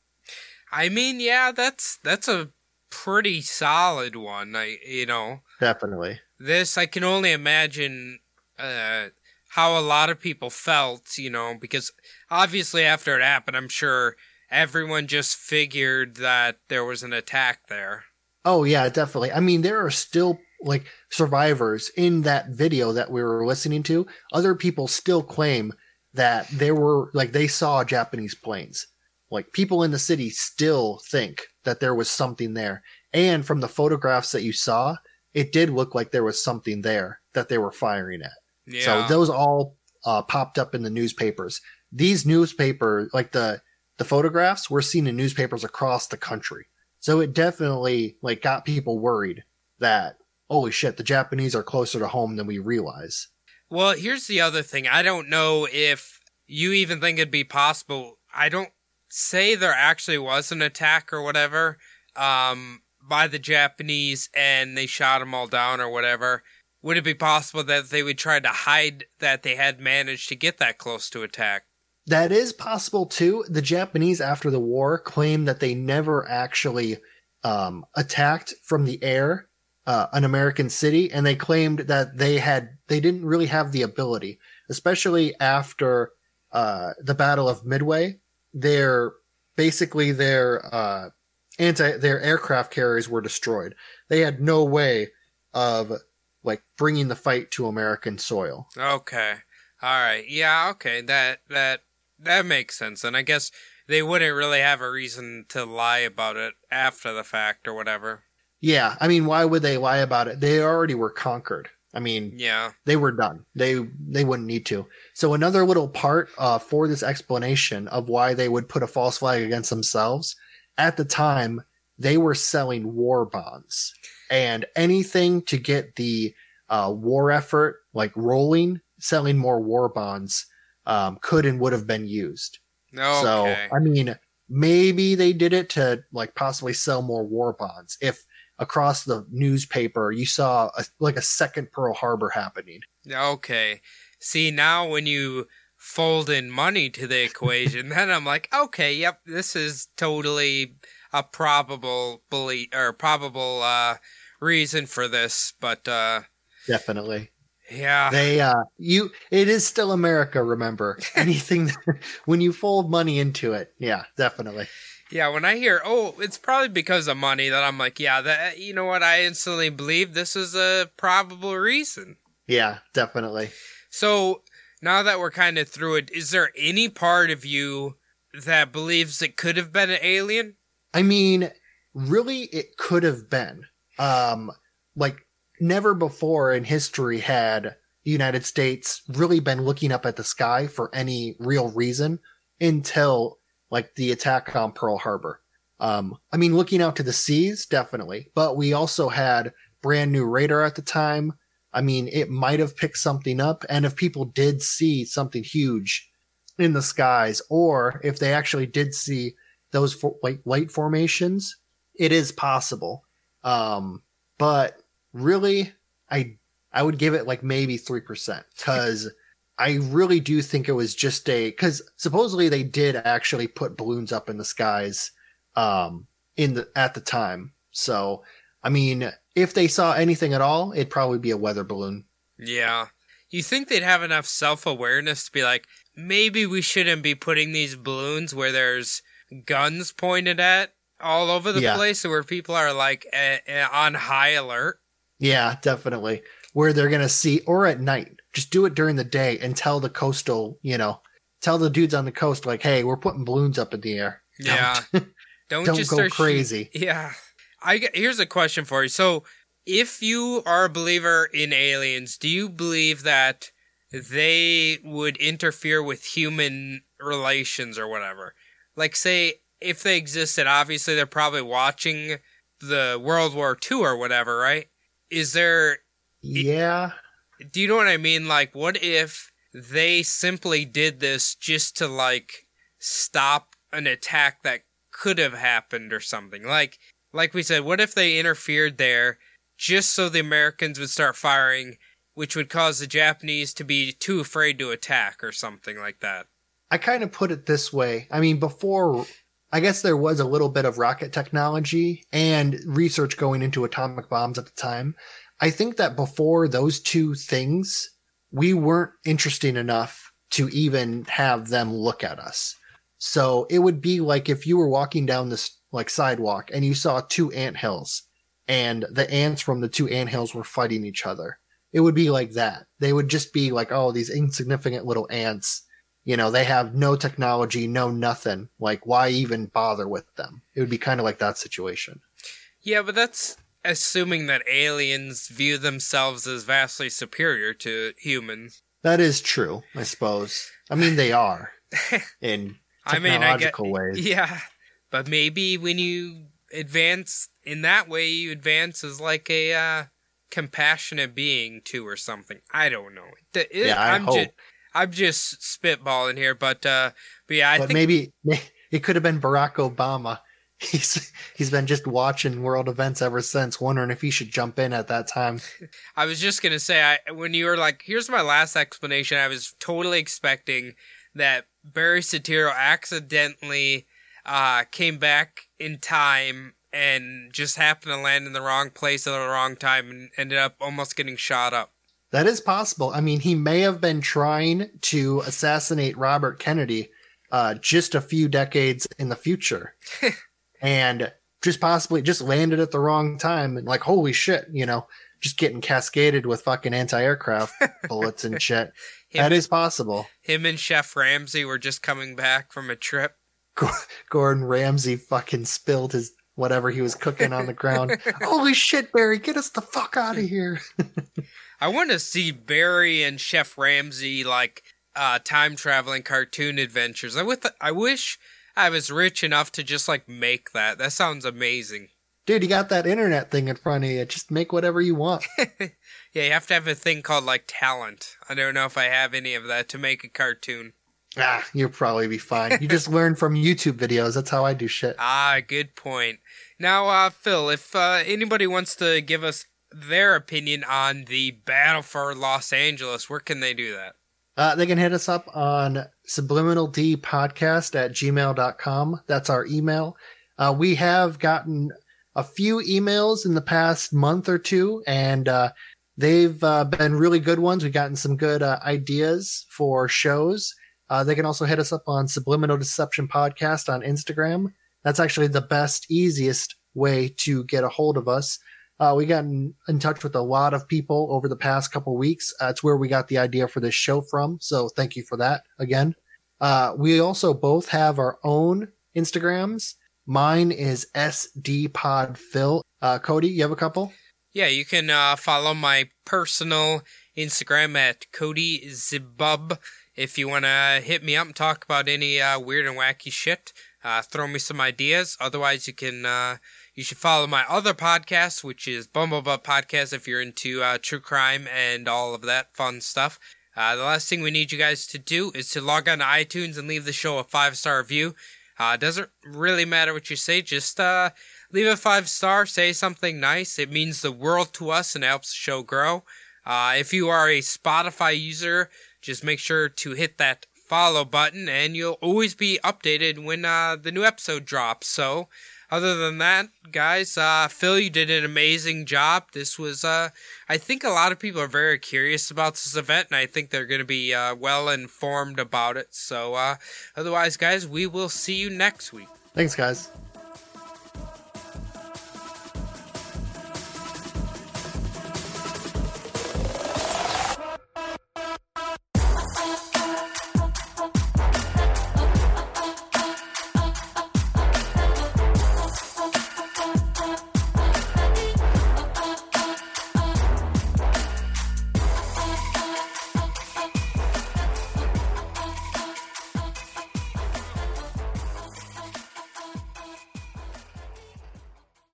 I mean, yeah, that's that's a pretty solid one. I you know Definitely. this I can only imagine uh, how a lot of people felt, you know, because obviously after it happened, I'm sure everyone just figured that there was an attack there. Oh yeah, definitely. I mean, there are still like survivors in that video that we were listening to. Other people still claim that there were like they saw Japanese planes. Like people in the city still think that there was something there. And from the photographs that you saw, it did look like there was something there that they were firing at. Yeah. So those all uh, popped up in the newspapers. These newspapers, like the the photographs, were seen in newspapers across the country. So it definitely like got people worried that holy shit, the Japanese are closer to home than we realize. Well, here's the other thing. I don't know if you even think it'd be possible. I don't say there actually was an attack or whatever um, by the Japanese and they shot them all down or whatever. Would it be possible that they would try to hide that they had managed to get that close to attack? That is possible too. The Japanese after the war claimed that they never actually um, attacked from the air uh, an American city, and they claimed that they had they didn't really have the ability, especially after uh, the Battle of Midway. Their basically their uh, anti their aircraft carriers were destroyed. They had no way of like bringing the fight to American soil. Okay. All right. Yeah, okay. That that that makes sense. And I guess they wouldn't really have a reason to lie about it after the fact or whatever. Yeah, I mean, why would they lie about it? They already were conquered. I mean, Yeah. they were done. They they wouldn't need to. So another little part uh, for this explanation of why they would put a false flag against themselves at the time they were selling war bonds and anything to get the uh, war effort like rolling, selling more war bonds um, could and would have been used. Okay. So I mean, maybe they did it to like possibly sell more war bonds. If across the newspaper you saw a, like a second Pearl Harbor happening. Okay. See, now when you fold in money to the equation, then I'm like, okay, yep, this is totally a probable belief or probable uh, reason for this. But uh, Definitely. Yeah, They uh you it is still America, remember. Anything when you fold money into it. Yeah, definitely. yeah. When I hear, oh, it's probably because of money, that I'm like, yeah, that you know what? I instantly believe this is a probable reason. Yeah, definitely. So now that we're kind of through it, is there any part of you that believes it could have been an alien? I mean, really it could have been. Um like never before in history had the United States really been looking up at the sky for any real reason until like the attack on Pearl Harbor. Um I mean looking out to the seas definitely, but we also had brand new radar at the time. I mean, it might have picked something up and if people did see something huge in the skies or if they actually did see those for, light formations, it is possible. Um, but really, I I would give it like maybe three percent because I really do think it was just a because supposedly they did actually put balloons up in the skies, um, in the at the time. So I mean, if they saw anything at all, it'd probably be a weather balloon. Yeah. You think they'd have enough self awareness to be like, maybe we shouldn't be putting these balloons where there's guns pointed at all over the Yeah. place where people are like eh, eh, on high alert? Yeah, definitely. Where they're gonna see, or at night, just do it during the day and tell the coastal, you know, tell the dudes on the coast like, hey, we're putting balloons up in the air. Yeah. Don't, Don't just go crazy. Yeah. I here's a question for you. So, if you are a believer in aliens, do you believe that they would interfere with human relations or whatever? Like, say, if they existed, obviously they're probably watching the World War II or whatever, right? Is there, Yeah, do you know what I mean? Like, what if they simply did this just to, like, stop an attack that could have happened or something? Like, like we said, what if they interfered there just so the Americans would start firing, which would cause the Japanese to be too afraid to attack or something like that? I kind of put it this way. I mean, before, I guess there was a little bit of rocket technology and research going into atomic bombs at the time. I think that before those two things, we weren't interesting enough to even have them look at us. So it would be like if you were walking down this like sidewalk and you saw two ant hills and the ants from the two ant hills were fighting each other. It would be like that. They would just be like, oh, these insignificant little ants you know, they have no technology, no nothing. Like, why even bother with them? It would be kind of like that situation. Yeah, but that's assuming that aliens view themselves as vastly superior to humans. That is true, I suppose. I mean, they are in I mean, I get, technological ways. Yeah, but maybe when you advance in that way, you advance as like a uh, compassionate being too, or something. I don't know. The- it- Yeah, I I'm hope. Just, I'm just spitballing here, but uh, but yeah, I but think maybe it could have been Barack Obama. He's he's been just watching world events ever since, wondering if he should jump in at that time. I was just gonna say, I when you were like, "Here's my last explanation," I was totally expecting that Barry Soetoro accidentally uh, came back in time and just happened to land in the wrong place at the wrong time and ended up almost getting shot up. That is possible. I mean, he may have been trying to assassinate Robert Kennedy uh, just a few decades in the future. and just possibly just landed at the wrong time and like, holy shit, you know, just getting cascaded with fucking anti-aircraft bullets and shit. Him, That is possible. him and Chef Ramsay were just coming back from a trip. Gordon Ramsay fucking spilled his whatever he was cooking on the ground. holy shit, Barry, get us the fuck out of here. I want to see Barry and Chef Ramsay like uh, time traveling cartoon adventures. I with I wish I was rich enough to just like make that. That sounds amazing. dude, you got that internet thing in front of you. Just make whatever you want. yeah, you have to have a thing called like talent. I don't know if I have any of that to make a cartoon. Ah, you'll probably be fine. You just learn from YouTube videos. That's how I do shit. Ah, good point. Now, uh, Phil, if uh, anybody wants to give us their opinion on the battle for Los Angeles, where can they do that? Uh, they can hit us up on subliminaldpodcast at gmail.com. That's our email. Uh, we have gotten a few emails in the past month or two, and uh, they've uh, been really good ones. We've gotten some good uh, ideas for shows. Uh, they can also hit us up on Subliminal Deception Podcast on Instagram. That's actually the best, easiest way to get a hold of us. Uh, we got in, in, touch with a lot of people over the past couple weeks. That's where we got the idea for this show from. So thank you for that again. Uh, we also both have our own Instagrams. Mine is SDPodPhil. Uh, Cody, you have a couple? Yeah, you can uh, follow my personal Instagram at Cody Zibub if you want to hit me up and talk about any uh, weird and wacky shit. Uh, throw me some ideas. Otherwise, you can uh, you should follow my other podcast, which is Bumblebutt Podcast, if you're into uh, true crime and all of that fun stuff. Uh, the last thing we need you guys to do is to log on to iTunes and leave the show a five star review. Uh, doesn't really matter what you say, just uh, leave a five star, say something nice. It means the world to us and helps the show grow. Uh, if you are a Spotify user, just make sure to hit that follow button and you'll always be updated when uh, the new episode drops. So, other than that, guys, uh, Phil, you did an amazing job. This was, uh, I think a lot of people are very curious about this event, and I think they're going to be uh, well informed about it. So, uh, otherwise, guys, we will see you next week. Thanks, guys.